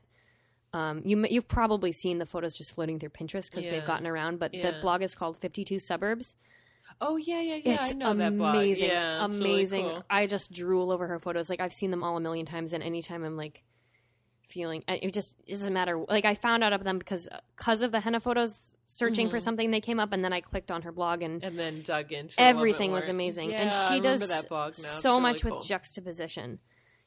Speaker 2: Um, you you've probably seen the photos just floating through Pinterest because
Speaker 1: Yeah.
Speaker 2: they've gotten around. But the blog is called Fifty Two Suburbs.
Speaker 1: Oh yeah, yeah, yeah.
Speaker 2: it's
Speaker 1: I know that blog.
Speaker 2: amazing,
Speaker 1: Yeah, it's really
Speaker 2: amazing.
Speaker 1: cool.
Speaker 2: I just drool over her photos. Like I've seen them all a million times, and anytime I'm like feeling, it just it doesn't matter. Like I found out of them because because of the henna photos, searching for
Speaker 1: Mhm.
Speaker 2: something, they came up, and then I clicked on her blog, and
Speaker 1: and then dug into
Speaker 2: everything was amazing.
Speaker 1: Yeah,
Speaker 2: and she does
Speaker 1: that blog now.
Speaker 2: So
Speaker 1: really
Speaker 2: much
Speaker 1: cool.
Speaker 2: with juxtaposition.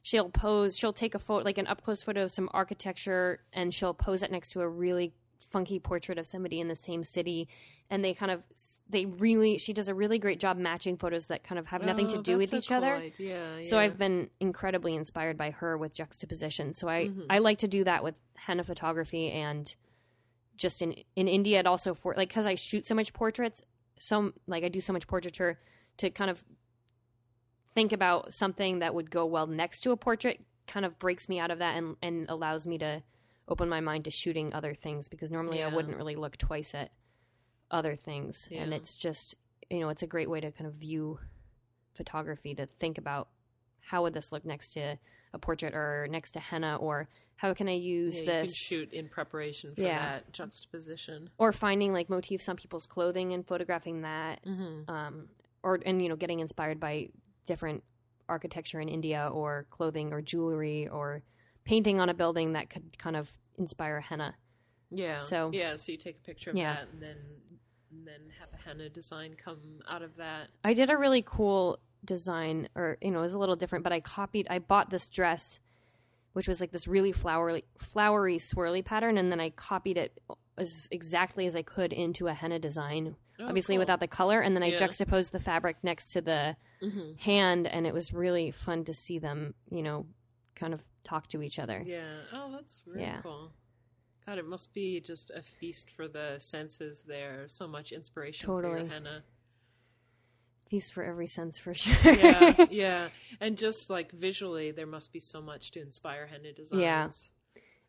Speaker 2: She'll pose. She'll take a photo, like an up close photo of some architecture, and she'll pose it next to a really funky portrait of somebody in the same city. And they kind of, they really, she does a really great job matching photos that kind of have nothing to
Speaker 1: Oh,
Speaker 2: do with each
Speaker 1: cool
Speaker 2: other.
Speaker 1: idea,
Speaker 2: So. I've been incredibly inspired by her with juxtaposition. So I
Speaker 1: Mhm.
Speaker 2: I like to do that with henna photography and just in in India it also for like cuz I shoot so much portraits so like I do so much portraiture to kind of think about something that would go well next to a portrait kind of breaks me out of that and and allows me to open my mind to shooting other things because normally I wouldn't really look twice at other things and it's just you know it's a great way to kind of view photography to think about how would this look next to a portrait or next to henna or how can I use
Speaker 1: Yeah, you
Speaker 2: this
Speaker 1: can shoot in preparation for
Speaker 2: Yeah.
Speaker 1: that juxtaposition.
Speaker 2: or finding like motifs on people's clothing and photographing that
Speaker 1: Mm-hmm.
Speaker 2: um, or and you know getting inspired by different architecture in India or clothing or jewelry or painting on a building that could kind of inspire henna.
Speaker 1: Yeah.
Speaker 2: So-
Speaker 1: yeah, so you take a picture of
Speaker 2: Yeah.
Speaker 1: that and then and then have a henna design come out of that.
Speaker 2: I did a really cool design, or you know, it was a little different, but I copied. I bought this dress, which was like this really flowery, flowery, swirly pattern, and then I copied it as exactly as I could into a henna design.
Speaker 1: Oh,
Speaker 2: obviously
Speaker 1: cool.
Speaker 2: without the color, and then I
Speaker 1: Yeah.
Speaker 2: juxtaposed the fabric next to the
Speaker 1: Mhm.
Speaker 2: hand, and it was really fun to see them, you know, kind of talk to each other.
Speaker 1: Yeah. Oh, that's really
Speaker 2: Yeah.
Speaker 1: cool. God, it must be just a feast for the senses there. So much inspiration for
Speaker 2: Totally.
Speaker 1: your henna.
Speaker 2: Feast for every sense, for sure.
Speaker 1: Yeah, yeah. And just like visually, there must be so much to inspire henna designs.
Speaker 2: Yeah.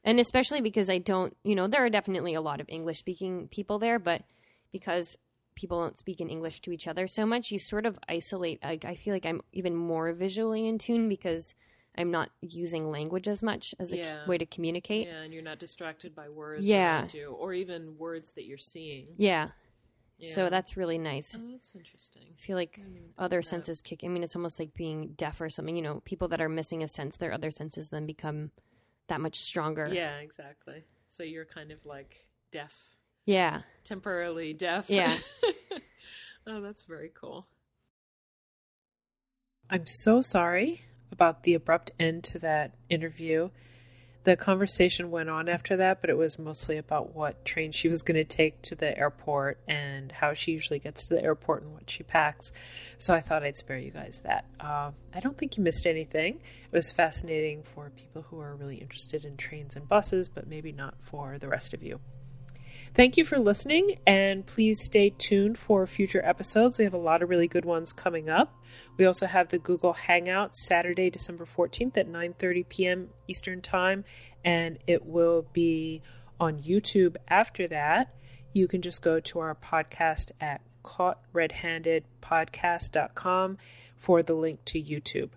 Speaker 2: and especially because I don't, you know, there are definitely a lot of English speaking people there, but because people don't speak in English to each other so much, you sort of isolate. I, I feel like I'm even more visually in tune because I'm not using language as much as a
Speaker 1: Yeah.
Speaker 2: way to communicate.
Speaker 1: Yeah, and you're not distracted by words
Speaker 2: Yeah.
Speaker 1: around you, or even words that you're seeing.
Speaker 2: Yeah.
Speaker 1: Yeah.
Speaker 2: So that's really nice.
Speaker 1: oh, that's interesting.
Speaker 2: I feel like
Speaker 1: I didn't even think
Speaker 2: other senses kick. I mean, it's almost like being deaf or something. You know, people that are missing a sense, their other senses then become that much stronger.
Speaker 1: Yeah, exactly. So you're kind of like deaf,
Speaker 2: Yeah.
Speaker 1: temporarily deaf.
Speaker 2: Yeah.
Speaker 1: oh, that's very cool. I'm so sorry about the abrupt end to that interview. The conversation went on after that, but it was mostly about what train she was going to take to the airport and how she usually gets to the airport and what she packs. So I thought I'd spare you guys that. Uh, I don't think you missed anything. It was fascinating for people who are really interested in trains and buses, but maybe not for the rest of you. Thank you for listening, and please stay tuned for future episodes. We have a lot of really good ones coming up. We also have the Google Hangout Saturday, December 14th at 9:30 p.m. Eastern Time, and it will be on YouTube after that. You can just go to our podcast at caughtredhandedpodcast.com for the link to YouTube.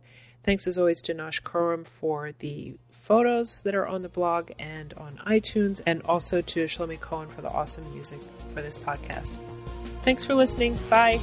Speaker 1: Thanks as always to Nosh Kurum for the photos that are on the blog and on iTunes, and also to Shlomi Cohen for the awesome music for this podcast. Thanks for listening. Bye.